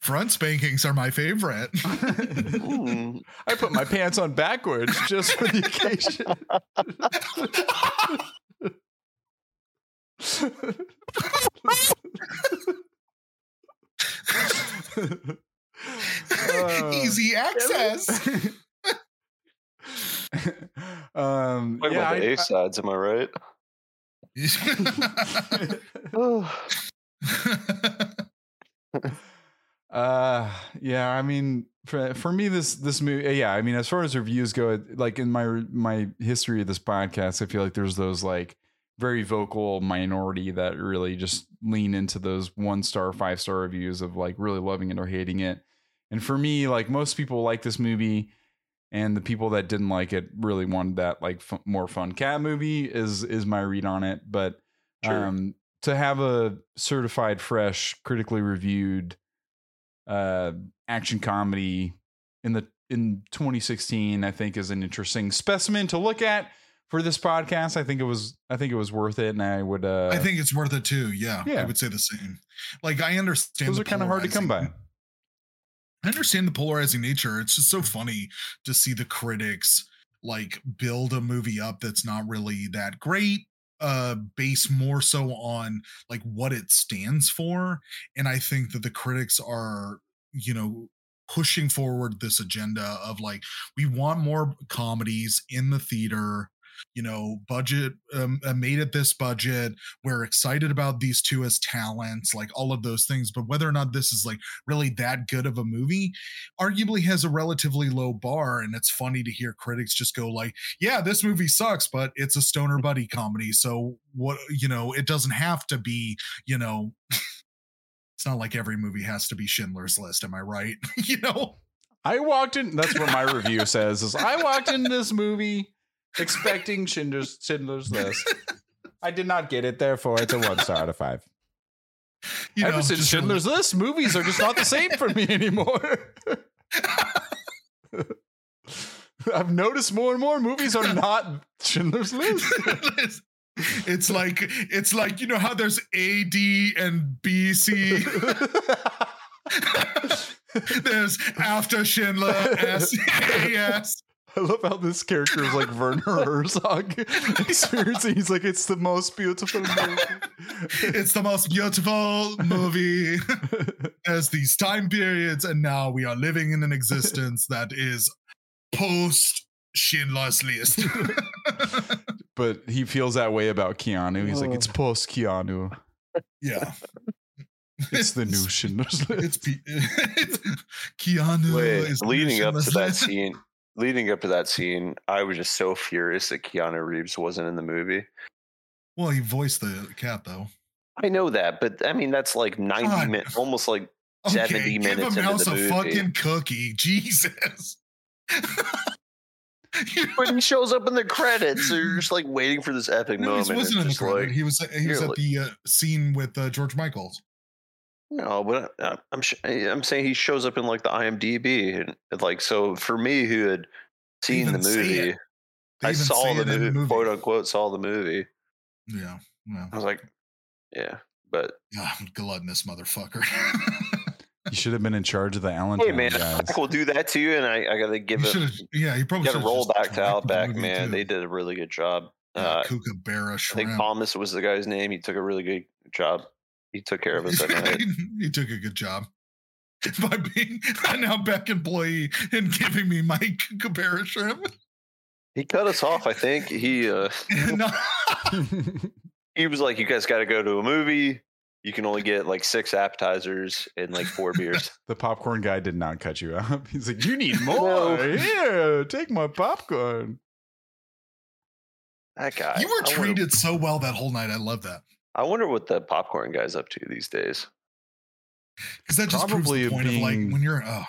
Front spankings are my favorite. Hmm. I put my pants on backwards just for the occasion. Uh, Easy access. um, Talking yeah, about the I- A sides, am I right? Oh, Uh, yeah. I mean, for for me, this this movie, yeah. I mean, as far as reviews go, like in my my history of this podcast, I feel like there's those like very vocal minority that really just lean into those one star, five star reviews of like really loving it or hating it. And for me, like most people like this movie, and the people that didn't like it really wanted that like f- more fun cat movie is is my read on it. But Sure. um, to have a certified fresh, critically reviewed uh, action comedy in the in 2016, I think is an interesting specimen to look at for this podcast. I think it was I think it was worth it, and I would. Uh, I think it's worth it too. Yeah, Yeah. I would say the same. Like I understand those are kind of hard to come by. I understand the polarizing nature. It's just so funny to see the critics like build a movie up that's not really that great uh base more so on like what it stands for and i think that the critics are you know pushing forward this agenda of like we want more comedies in the theater you know budget um, uh, made at this budget we're excited about these two as talents like all of those things but whether or not this is like really that good of a movie arguably has a relatively low bar and it's funny to hear critics just go like yeah this movie sucks but it's a stoner buddy comedy so what you know it doesn't have to be you know it's not like every movie has to be schindler's list am i right you know I walked in. That's what my review says. Is I walked in this movie expecting Schindler's Schindler's List. I did not get it. Therefore, it's a one star out of five. you Ever know, since Schindler's List, movies are just not the same for me anymore. I've noticed more and more movies are not Schindler's List. it's like it's like you know how there's A, D, and B, C. there's after Schindler, S, A, S. I love how this character is like Werner Herzog experiencing. He's like, it's the most beautiful movie. It's the most beautiful movie. There's these time periods, and now we are living in an existence that is post Schindler's List. but he feels that way about Keanu. He's like, it's post Keanu. yeah, It's the new Schindler's List. it's, P- it's Keanu. Wait, is leading up to that scene, leading up to that scene, I was just so furious that Keanu Reeves wasn't in the movie. Well, he voiced the cat though. I know that, but I mean that's like ninety minutes, almost like 70 give minutes a into mouse the a movie. fucking cookie. Jesus. When he shows up in the credits. So you're just like waiting for this epic no, moment. he wasn't in the credit. like, he was he was at like- the uh, scene with uh, George Michaels. No, but uh, I'm sh- I'm saying he shows up in like the IMDb and and, like so for me who had seen the movie, it. They I saw the it in movie, quote unquote, saw the movie. Yeah, yeah, I was like, yeah, but yeah, gluttonous motherfucker. You should have been in charge of the hey man, guys. I will do that to you, and I, I gotta give He it, yeah, he probably gotta roll back to Outback, man. too. They did a really good job. Yeah, Uh, Kookaburra I think Thomas was the guy's name. He took a really good job. He took care of us that night. he took a good job by being an Outback employee and giving me my Kookaburra shrimp. He cut us off. I think he uh, he was like, "You guys got to go to a movie. You can only get like six appetizers and like four beers." the popcorn guy did not cut you up. He's like, you need more. Here, take my popcorn. That guy. you were I wonder- treated so well that whole night. I love that I wonder what the popcorn guy's up to these days. because that just Probably proves the point of like when you're oh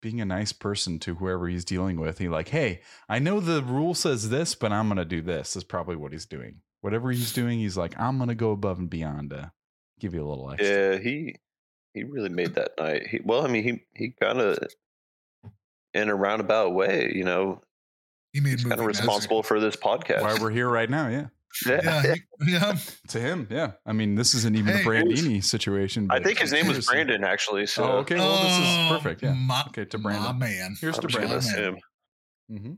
Being a nice person to whoever he's dealing with. He like, hey, I know the rule says this, but I'm gonna do this. Is probably what he's doing. Whatever he's doing, he's like, I'm gonna go above and beyond to give you a little extra. Yeah, he he really made that night. He, well, I mean, he he kind of in a roundabout way, you know, he made he's kind of magic. responsible for this podcast. Why we're here right now, yeah. Yeah, yeah. To him, yeah. I mean, this isn't even Hey, a it was- Brandini situation. I think his name was. Brandon, actually. So Oh, okay. Well, this is Oh, perfect. Yeah. my, Okay, to my Brandon. man. Here's I'm to just gonna Brandon. assume. hmm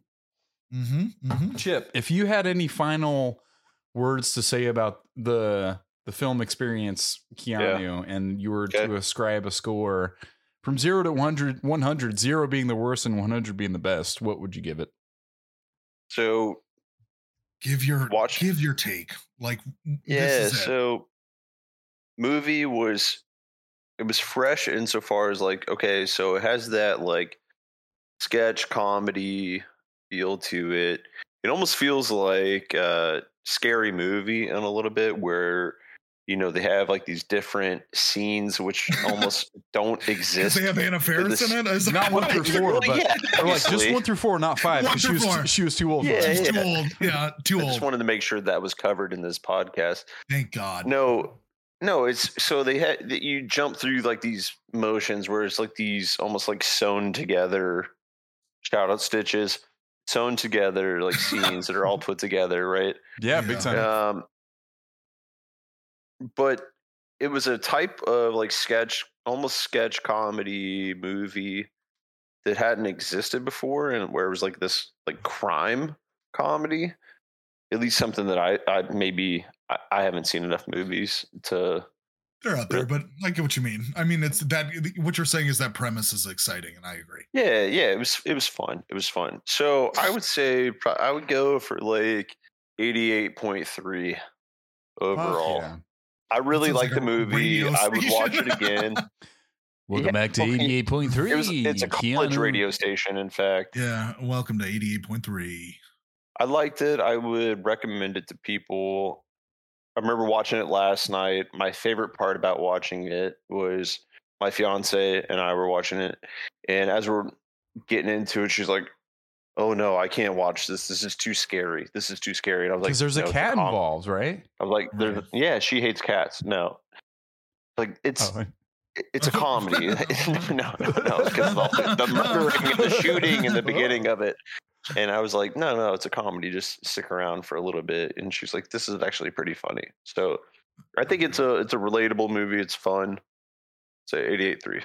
Mm-hmm, mm-hmm. Chip, if you had any final words to say about the the film experience, Keanu, and you were to ascribe a score from zero to 100, 100, zero being the worst and 100 being the best, what would you give it? So Give your Watch- give your take. Like yeah, this is it. so movie was it was fresh insofar as like okay, so it has that like sketch comedy feel to it. It almost feels like a scary movie in a little bit where you know they have like these different scenes which almost don't exist. they have Anna Faris this- in it. Is Not one through four, but yeah, like just one through four, not five, One she through was four. she was too old. Yeah, for it. Too old. Yeah, too I just wanted to make sure that was covered in this podcast. Thank God. No, no, it's so they had that you jump through like these motions where it's like these almost like sewn together shout out stitches, sewn together like scenes that are all put together, right? Yeah, Yeah. big time. Um but it was a type of like sketch almost sketch comedy movie that hadn't existed before and where it was like this like crime comedy at least something that i i maybe i, I haven't seen enough movies to They're out there, but I get what you mean. I mean, it's that what you're saying is that premise is exciting, and I agree. yeah yeah it was it was fun it was fun so i would say i would go for like 88.3 Fuck overall yeah. I really like like the movie i would watch it again Welcome Yeah, back to okay. 88.3. It was, it's a college Keanu. radio station, in fact. Yeah. Welcome to 88.3. I liked it. I would recommend it to people. I remember watching it last night. My favorite part about watching it was my fiance and I were watching it. And as we're getting into it, she's like, Oh no, I can't watch this. This is too scary. This is too scary. And I was like, Because there's a "No, it's cat com-" involved, right? I was like, there's, Right. yeah, she hates cats. No. Like it's Oh, it's a comedy. no, no, no, because the, the murdering and the shooting in the beginning of it. And I was like, no, no, it's a comedy. Just stick around for a little bit. And she's like, this is actually pretty funny. So I think it's a it's a relatable movie. It's fun. So 88.3.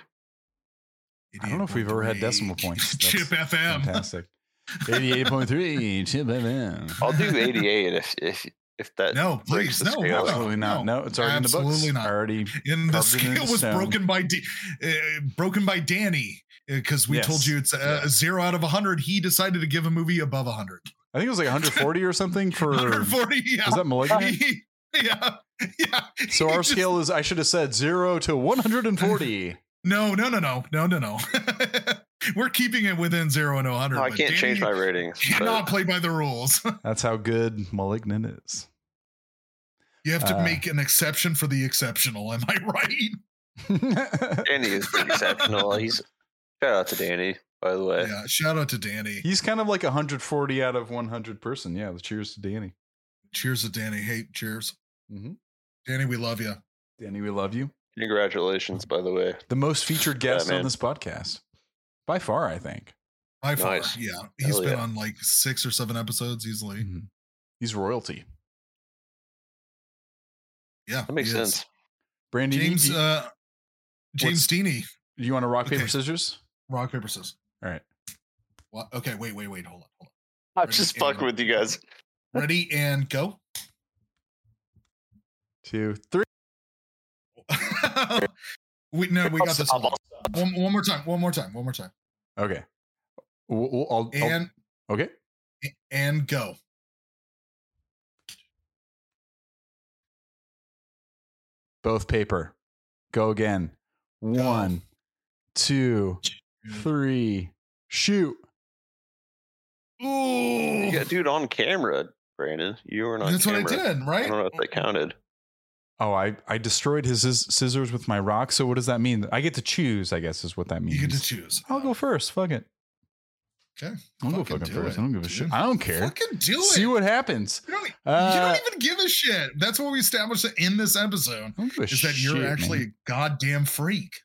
I don't know if we've ever had decimal points. Chip FM. fantastic. 88.3. Chip FM. I'll do 88 if if if that No, please, no, scale. no. Absolutely not. No, it's already in the books. Absolutely not. Already. And the Carved it into scale was stone. broken by D, uh, broken by Danny because we told you it's a, Yeah. zero out of 100. He decided to give a movie above 100. I think it was like 140 or something for. 140. Yeah. Was that malignant? yeah. Yeah. So our just- scale is, I should have said zero to 140. No, no, no, no, no, no, no. We're keeping it within zero and 100. No, I but can't change my Danny ratings. Cannot but- play by the rules. That's how good Malignant is. You have to Uh. make an exception for the exceptional. Am I right? Danny is pretty exceptional. He's shout out to Danny, by the way. Yeah. Shout out to Danny. He's kind of like a 140 out of 100 person. Yeah. Cheers to Danny. Cheers to Danny. Hey, cheers. hmm Danny, we love you. Danny, we love you. Congratulations, by the way. The most featured Yeah, guest on this podcast. By far, I think. By far. Nice. Yeah. He's Hell been yeah. on like six or seven episodes easily. Mhm. He's royalty. Yeah. That makes he is. sense. Brandy, James do, uh James What's- Deaney. do you want to rock, paper, okay. scissors? Rock, paper, scissors. All right. What? Okay, wait, wait, wait. Hold on. Hold on. I'm Ready, just and- fucking with you guys. Ready and go. Two, three. we no, we got this. One. one one more time. One more time. One more time. Okay. We'll- we'll- I'll- I'll- And okay. and go. Both paper. Go again. One, two, three. Shoot. Ooh. You got dude on camera. Brandon. You were not. That's camera. what I did, right? I don't know if they counted. Oh, I I destroyed his scissors with my rock. So what does that mean? I get to choose. I guess is what that means. You get to choose. I'll go first. Fuck it. Okay. I'll go Fucking fucking first. it, I don't give a dude. shit. I don't care. Fucking do it. See what happens. you, don't, Uh, you don't even give a shit. That's what we established in this episode. I don't give a Is that you're actually man. a goddamn freak.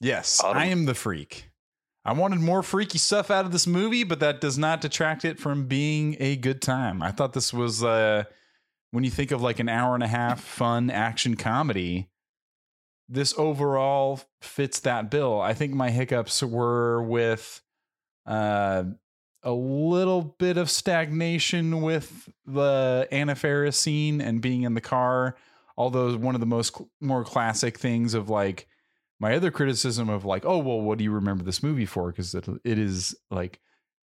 Yes, Autumn. I am the freak. I wanted more freaky stuff out of this movie, but that does not detract it from being a good time. I thought this was uh when you think of like an hour and a half fun action comedy, this overall fits that bill. I think my hiccups were with uh a little bit of stagnation with the Anna Faris scene and being in the car. Although one of the most more classic things of like my other criticism of like, oh well, what do you remember this movie for? Because it, it is like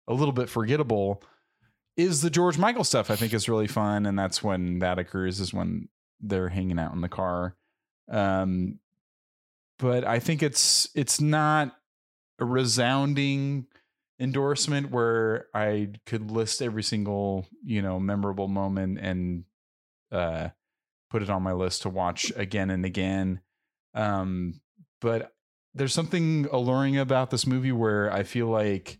a little bit forgettable. Is the George Michael stuff? I think is really fun, and that's when that occurs. Is when they're hanging out in the car. Um, but I think it's it's not a resounding endorsement where I could list every single you know memorable moment and uh, put it on my list to watch again and again. Um, but there's something alluring about this movie where I feel like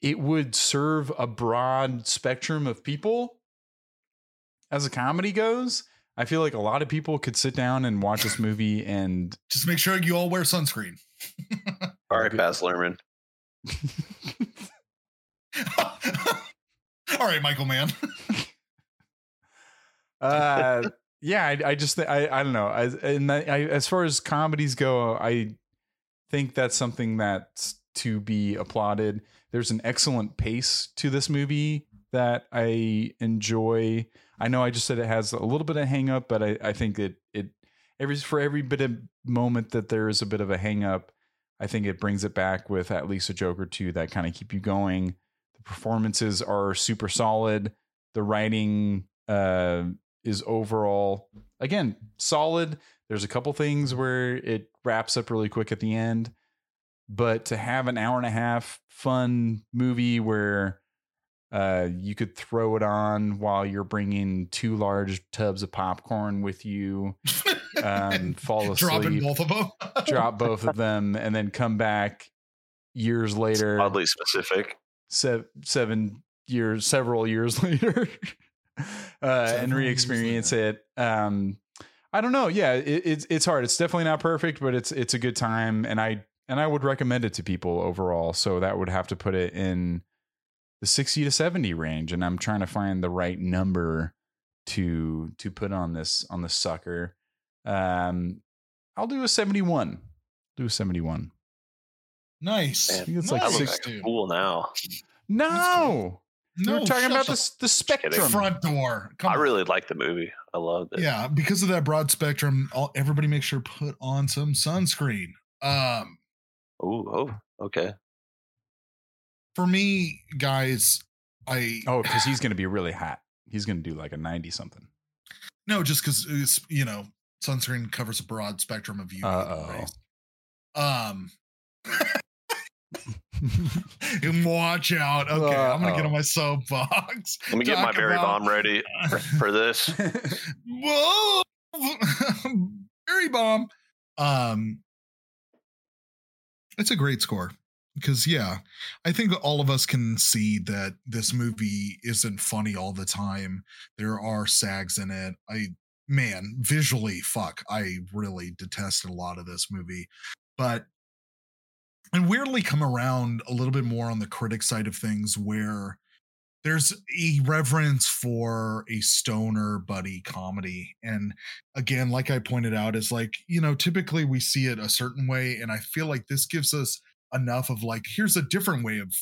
it would serve a broad spectrum of people as a comedy goes. I feel like a lot of people could sit down and watch this movie and Just make sure you all wear sunscreen. All right, Good. Baz Luhrmann. all right, Michael Mann. uh yeah i, I just thi- i i don't know as and I, I, as far as comedies go i think that's something that's to be applauded there's an excellent pace to this movie that i enjoy. I know i just said it has a little bit of hang up but i i think it it every for every bit of moment that there is a bit of a hang up i think it brings it back with at least a joke or two that kind of keep you going. The performances are super solid. The writing uh is overall again solid. There's a couple things where it wraps up really quick at the end, but to have an hour and a half fun movie where uh, you could throw it on while you're bringing two large tubs of popcorn with you, um, fall Dropping asleep, both of them. drop both of them, and then come back years later Oddly specific. se- seven years, several years later, uh, and Several re-experience it. Um, I don't know. Yeah, it, it's it's hard. It's definitely not perfect, but it's it's a good time, and I and I would recommend it to people overall. So that would have to put it in the sixty to seventy range, and I'm trying to find the right number to to put on this on the sucker. Um, I'll do a seventy-one. Do a seventy-one. nice. Man, I think it's like Nice, look six. like dude. now. No, No, we we're talking about the the the spectrum. front door. Come I on. really like the movie. I love it. yeah, because of that broad spectrum, all, everybody make sure put on some sunscreen. Um, Ooh, oh, okay. for me, guys, I Oh, because he's going to be really hot. He's going to do like a 90 something. no, just because it's you know sunscreen covers a broad spectrum of UV rays. Um. and watch out. Okay, I'm gonna get on my soapbox. Let me get my berry about- bomb ready for, for this. Whoa, berry bomb. Um, it's a great score because yeah, I think all of us can see that this movie isn't funny all the time. There are sags in it. I man, visually, fuck, I really detested a lot of this movie, but and weirdly come around a little bit more on the critic side of things where there's a reverence for a stoner buddy comedy. And again like i pointed out is like you know typically we see it a certain way and i feel like this gives us enough of like here's a different way of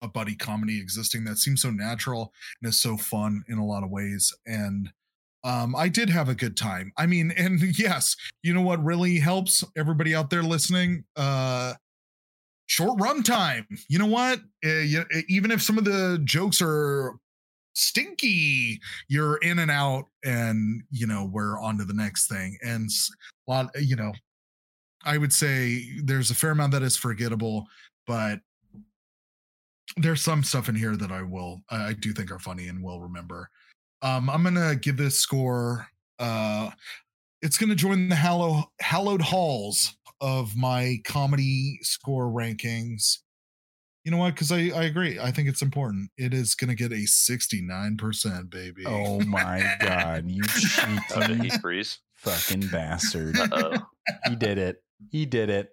a buddy comedy existing that seems so natural and is so fun in a lot of ways. And um i did have a good time. I mean and yes you know what really helps everybody out there listening? Uh short run time. You know what? Uh, you, even if some of the jokes are stinky, you're in and out, and you know we're on to the next thing. And a lot, you know, I would say there's a fair amount that is forgettable, but there's some stuff in here that I will I do think are funny and will remember. Um, I'm gonna give this score. Uh, it's gonna join the hallow hallowed halls of my comedy score rankings. You know what? Because I I agree. I think it's important. It is gonna get a 69 percent, baby. Oh my god, you did he cheeky freeze? fucking bastard. Uh-oh. He did it. He did it.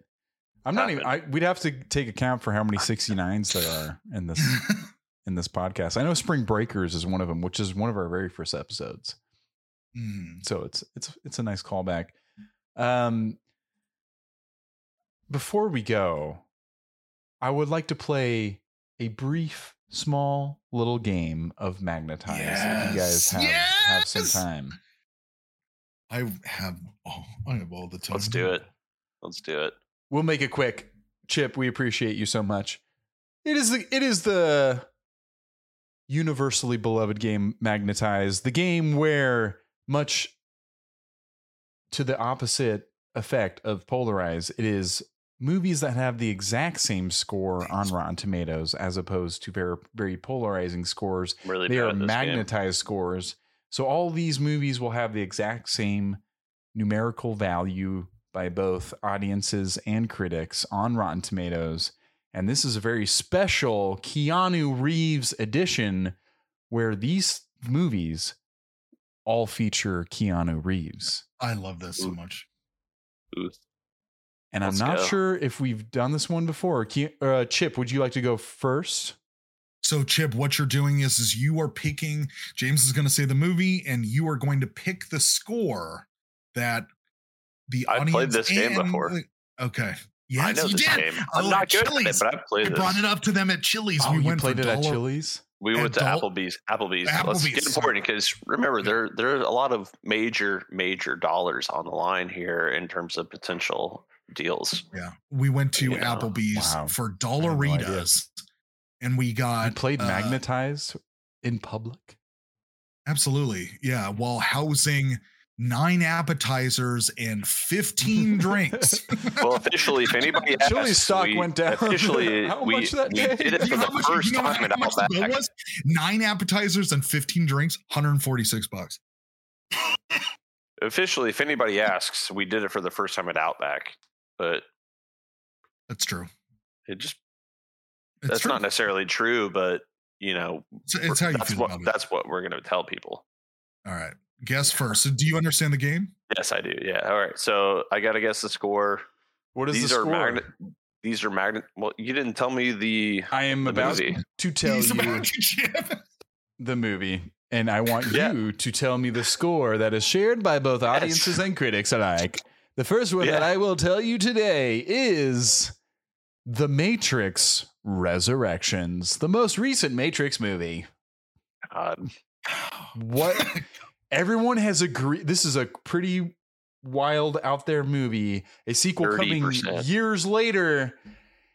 I'm not even I we'd have to take account for how many 69s there are in this in this podcast. I know Spring Breakers is one of them, which is one of our very first episodes. Mm. So it's it's it's a nice callback. Um before we go, I would like to play a brief small little game of magnetize if you guys Yes! have have some time. I have oh, I have all the time. Let's do it. Let's do it. We'll make it quick. Chip, we appreciate you so much. It is the it is the universally beloved game Magnetize, the game where much to the opposite effect of Polarize, it is movies that have the exact same score on Rotten Tomatoes as opposed to very very polarizing scores really they are at this game. magnetized scores. So all these movies will have the exact same numerical value by both audiences and critics on Rotten Tomatoes. And this is a very special Keanu Reeves edition where these movies all feature Keanu Reeves. I love this so much. Ooh. And Let's I'm not go. sure if we've done this one before. Uh, Chip, would you like to go first? So Chip, what you're doing is is you are picking James is going to say the movie and you are going to pick the score that the I've audience played this game and before. the- Okay. Yes, I know you this did. game. Oh, I'm not at good at it, but I've played I this. brought it up to them at Chili's. Oh, we you went played for it at Chili's? We went to Adult- Applebee's. Applebee's. Let's get Applebee's. important because remember there there are a lot of major major dollars on the line here in terms of potential deals. Yeah, we went to You know. Applebee's Wow. for I had no. Dollaritas, and we got You played uh, Magnetize in public? Absolutely, yeah, while housing nine appetizers and fifteen drinks. Well, officially, if anybody asks, Chili's stock we, went down. Officially, How we, much that we day? did it for the much- first you know time how in much the bill Outback. was? Nine appetizers and 15 drinks, 146 bucks. Officially, if anybody asks, we did it for the first time at Outback, but That's true. it just It's that's true. not necessarily true. But you know, it's, it's how you that's feel what about it. that's what we're going to tell people. All right. Guess first. So do you understand the game? Yes, I do. Yeah. All right. So I got to guess the score. What is these the are score? magnet. These are magnet. Well, you didn't tell me the. I am the about movie. to tell He's you about to chip. the movie, and I want Yeah. you to tell me the score that is shared by both audiences and critics alike. The first one that I will tell you today is The Matrix Resurrections, the most recent Matrix movie. God, What everyone has agreed this is a pretty wild out there movie a sequel coming 30%. years later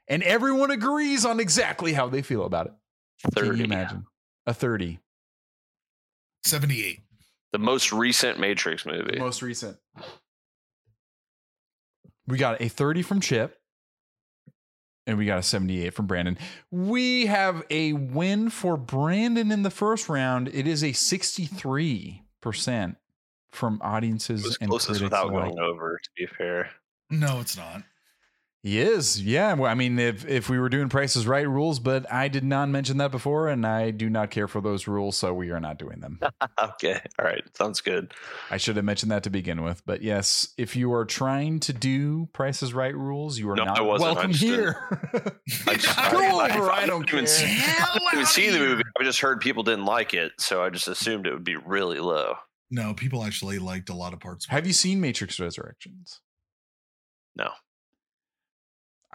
and everyone agrees on exactly how they feel about it can you imagine a 30 78. The most recent Matrix movie. most recent we got a 30 from chip and we got a 78 from brandon we have a win for brandon in the first round it is a 63% from It audiences was and closest critics without alike. going over. To be fair, No, it's not. He is, yeah. Well, I mean, if if we were doing Prices Right rules, but I did not mention that before, and I do not care for those rules, so we are not doing them. okay, all right, sounds good. I should have mentioned that to begin with, but yes, if you are trying to do Prices Right rules, you are No, I not wasn't. I welcome just here. I just, Go I, over, I, I don't even care. seen- I Hell haven't even outta seen the movie. I just heard people didn't like it, so I just assumed it would be really low. No, people actually liked a lot of parts. of it. have you seen Matrix Resurrections? No.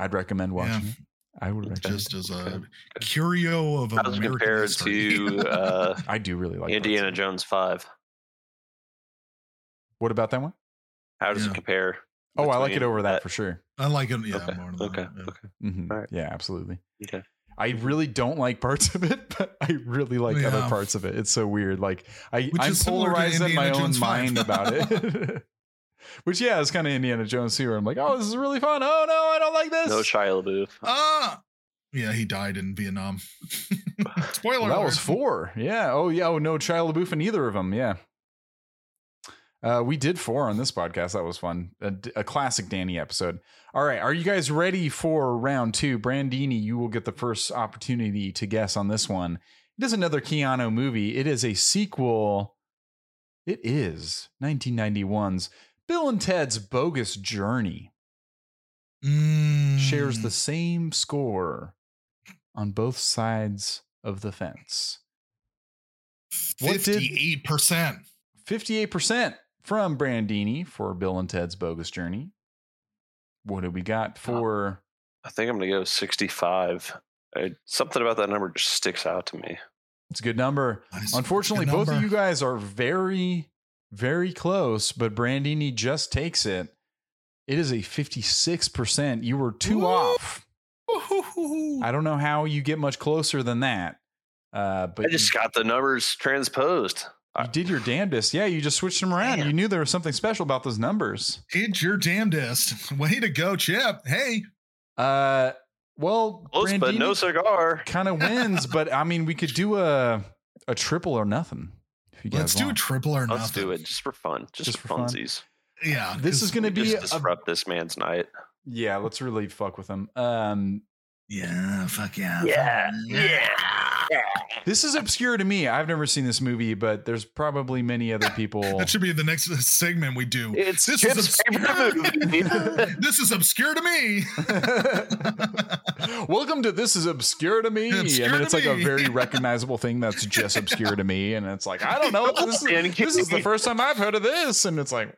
I'd recommend watching it. I would recommend. Just as a Okay. curio of How does American compare history. to uh, I do really like Indiana it. Jones Five? What about that one? How does Yeah. it compare? Oh, I like it over that for sure. I like it. Yeah, Okay, more than okay, that. yeah. okay. Mhm. All right. Yeah, absolutely. Okay. I really don't like parts of it, but I really like other parts of it. It's so weird. Like I, Which I'm is polarized in my Indiana own 5. mind about it. Which yeah, it's kind of Indiana Jones too. where I'm like, oh, this is really fun. Oh no, I don't like this. No Shia LaBeouf. Ah, Yeah, he died in Vietnam. Spoiler. Well, that alert. was four. Yeah. Oh, yeah. Oh, no Shia LaBeouf in either of them. Yeah. Uh, we did four on this podcast. That was fun. A, a classic Danny episode. All right. Are you guys ready for round two? Brandini, you will get the first opportunity to guess on this one. It is another Keanu movie. It is a sequel. It is 1991's Bill and Ted's Bogus Journey. Shares Mm, the same score on both sides of the fence. what did- fifty-eight percent. 58% from Brandini for Bill and Ted's Bogus Journey. What do we got for I think I'm gonna go 65. I, something about that number just sticks out to me. it's a good number. Unfortunately, both of you guys are very, very close, but Brandini just takes it. It is a 56%. You were two Woo! off. you. I don't know how you get much closer than that. Uh, but I just got the numbers transposed. you, you did your damnedest. Yeah, you just switched them around. Man. You knew there was something special about those numbers. Did your damnedest. Way to go, Chip. Hey, Uh, well, Close, but no cigar. kind of wins, but I mean, we could do a a triple or nothing. If you guys let's do a triple or not. Let's do it just for fun, just, Just for for fun. funsies. Yeah. this is going to be Just a, disrupt this man's night. yeah. Let's really fuck with him. Um, Yeah, fuck yeah. Yeah, fuck this is obscure to me. I've never seen this movie, but there's probably many other people. That should be the next segment we do. It's This Chip's is favorite movie. obscure. this is obscure to me. Welcome to this is obscure to me, Obscure and then to it's like a very recognizable thing that's just obscure to me, and it's like I don't know. This is, this is the first time I've heard of this, and it's like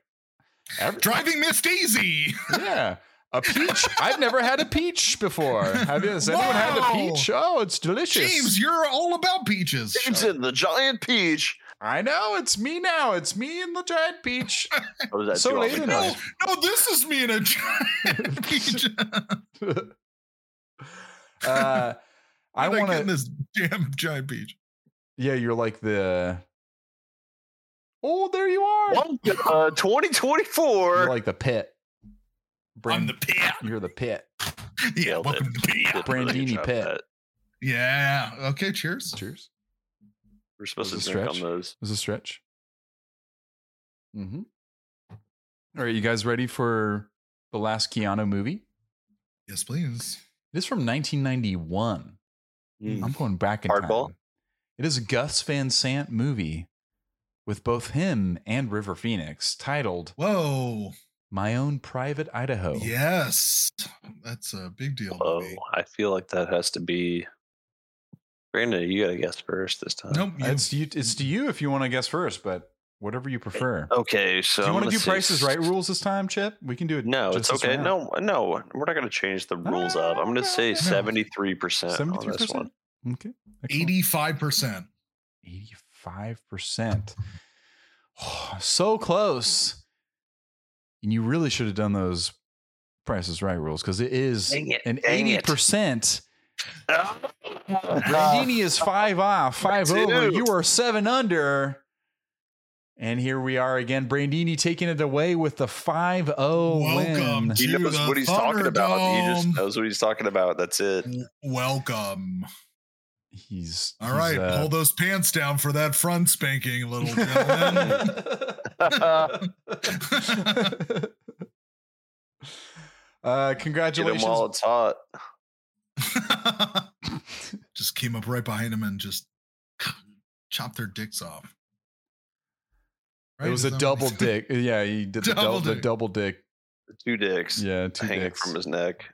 every, Driving Miss Daisy. yeah. A peach. I've never had a peach before. Have you? Has anyone had a peach? Oh, it's delicious. James, you're all about peaches. James and the giant peach. I know it's me now. It's me and the giant peach. What was that? So late the in No, no, this is me and a giant peach. uh, I How'd get want in to. this damn giant peach. Yeah, you're like the. Oh, there you are. Welcome to, uh, 2024. You're like the pit. I'm the pit. You're the pit. Yeah, Nailed welcome to the pit. Did really Brandini job Pit. that. Yeah. Okay. Cheers. Cheers. We're supposed to it drink on stretch? those. Was a stretch. Mm-hmm. All right, you guys ready for the last Keanu movie? Yes, please. It is from 1991. Mm. I'm going back in Hardball? time. It is a Gus Van Sant movie with both him and River Phoenix titled Whoa. My Own Private Idaho. Yes. That's a big deal. Oh. I feel like that has to be. Brandon, you got to guess first this time. Nope. you- It's, you, it's to you if you want to guess first, but whatever you eh, prefer. Okay, so do you want to do say prices right rules this time, Chip? We can do it. No, it's just this okay. No, no, we're not going to change the rules up. I'm going to say ah, 73% on this 73%? one. Okay. 85%. 85%. Oh, so close. And you really should have done those prices right rules because it is Dang it, an 80%. Brandini is five off, five Two. over. You are seven under. And here we are again. Brandini taking it away with the 5 0 Welcome win. He knows what he's talking about. He just knows what he's talking about. That's it. Welcome. He's All he's, right, uh, pull those pants down for that front spanking, little gentleman. uh, Get him congratulations. while it's hot. just came up right behind him and just chopped their dicks off. It was a Is that what double dick. Yeah, he did the Double double, the dick. double dick. The two dicks Yeah, two hanging dicks. from his neck.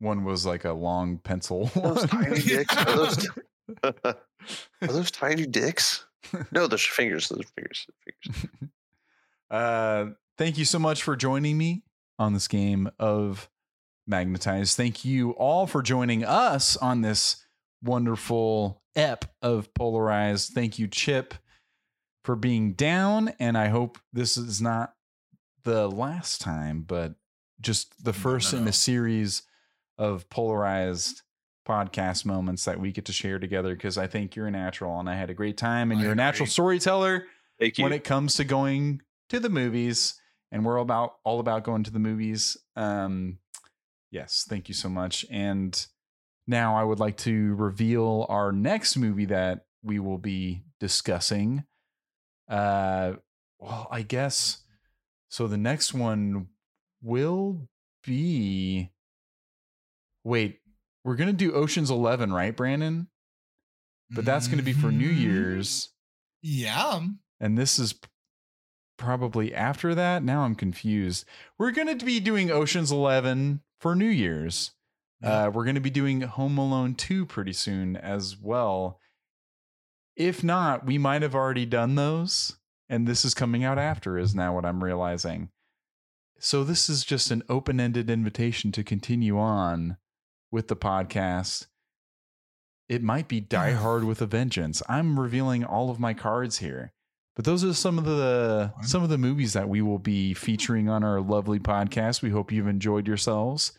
One was like a long pencil. Those tiny dicks. Are those, Yeah. are those tiny dicks? No, those are fingers. Those are fingers. fingers. Uh, thank you so much for joining me on this game of Magnetize. Thank you all for joining us on this wonderful ep of Polarized. Thank you, Chip, for being down. And I hope this is not the last time, but just the No, first no, in a series of Polarized podcast moments that we get to share together because I think you're a natural and I had a great time and I you're a natural storyteller Thank you. when it comes to going to the movies and we're all about all about going to the movies um yes thank you so much and Now, I would like to reveal our next movie that we will be discussing. Uh, well, I guess so. The next one will be. Wait, we're gonna do Ocean's Eleven, right, Brandon? But that's gonna be for New Mhm. Year's, Yeah. and this is probably after that. Now I'm confused. We're gonna be doing Ocean's Eleven for New Year's. Uh, we're going to be doing Home Alone 2 pretty soon as well. If not, we might have already done those, and this is coming out after, is now what I'm realizing. So, this is just an open ended invitation to continue on with the podcast. It might be Die Hard with a Vengeance. I'm revealing all of my cards here. But those are some of the some of the movies that we will be featuring on our lovely podcast. We hope you've enjoyed yourselves.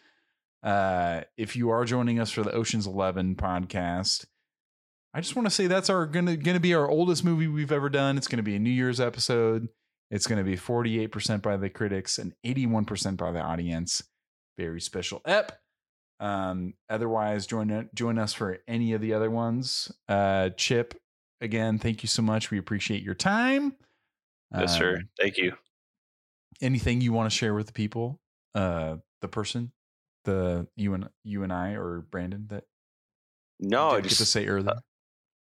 Uh, if you are joining us for the Ocean's Eleven podcast, I just want to say that's our gonna gonna be our oldest movie we've ever done. It's gonna be a New Year's episode. It's gonna be forty eight percent by the critics and eighty one percent by the audience. Very special ep. Um, otherwise, join join us for any of the other ones. Uh, Chip, again, thank you so much. We appreciate your time. Yes, sir. Um, Thank you. anything you want to share with the people uh the person the you and you and i or brandon that No, I just to say earlier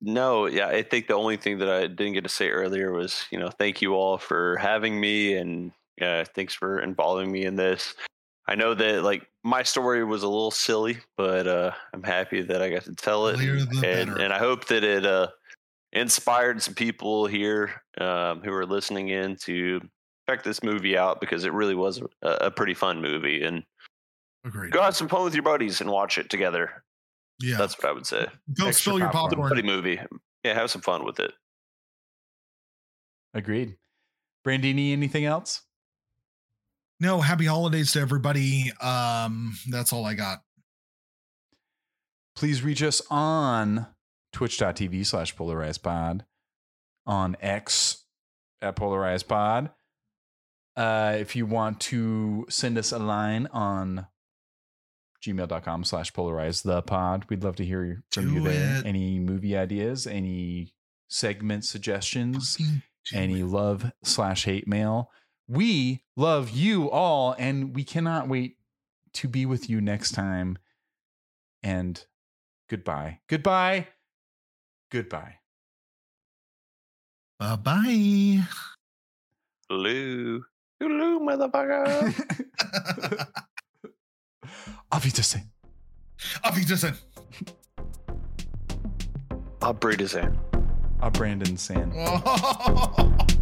No, yeah, I think the only thing that I didn't get to say earlier was, you know, thank you all for having me and uh, thanks for involving me in this. I know that like my story was a little silly, but uh, I'm happy that I got to tell it, Clear and and I hope that it uh, inspired some people here um, who are listening in to check this movie out because it really was a, a pretty fun movie and Agreed. go have some fun with your buddies and watch it together. Yeah. That's what I would say. Go extra spill your popcorn. It's a popcorn. funny movie. Yeah, have some fun with it. agreed brandini anything else No, happy holidays to everybody. Um, that's all I got. please reach us on twitch.tv slash polarized pod on x at polarized pod uh if you want to send us a line on gmail.com slash polarize the pod we'd love to hear from you there it. any movie ideas any segment suggestions any it. love slash hate mail. We love you all, and we cannot wait to be with you next time. And goodbye. Goodbye. Goodbye. Bye bye. Hello. Hello, motherfucker. Auf Wiedersehen. Auf Wiedersehen. I'll breed his in. Uh, Brandon Sand.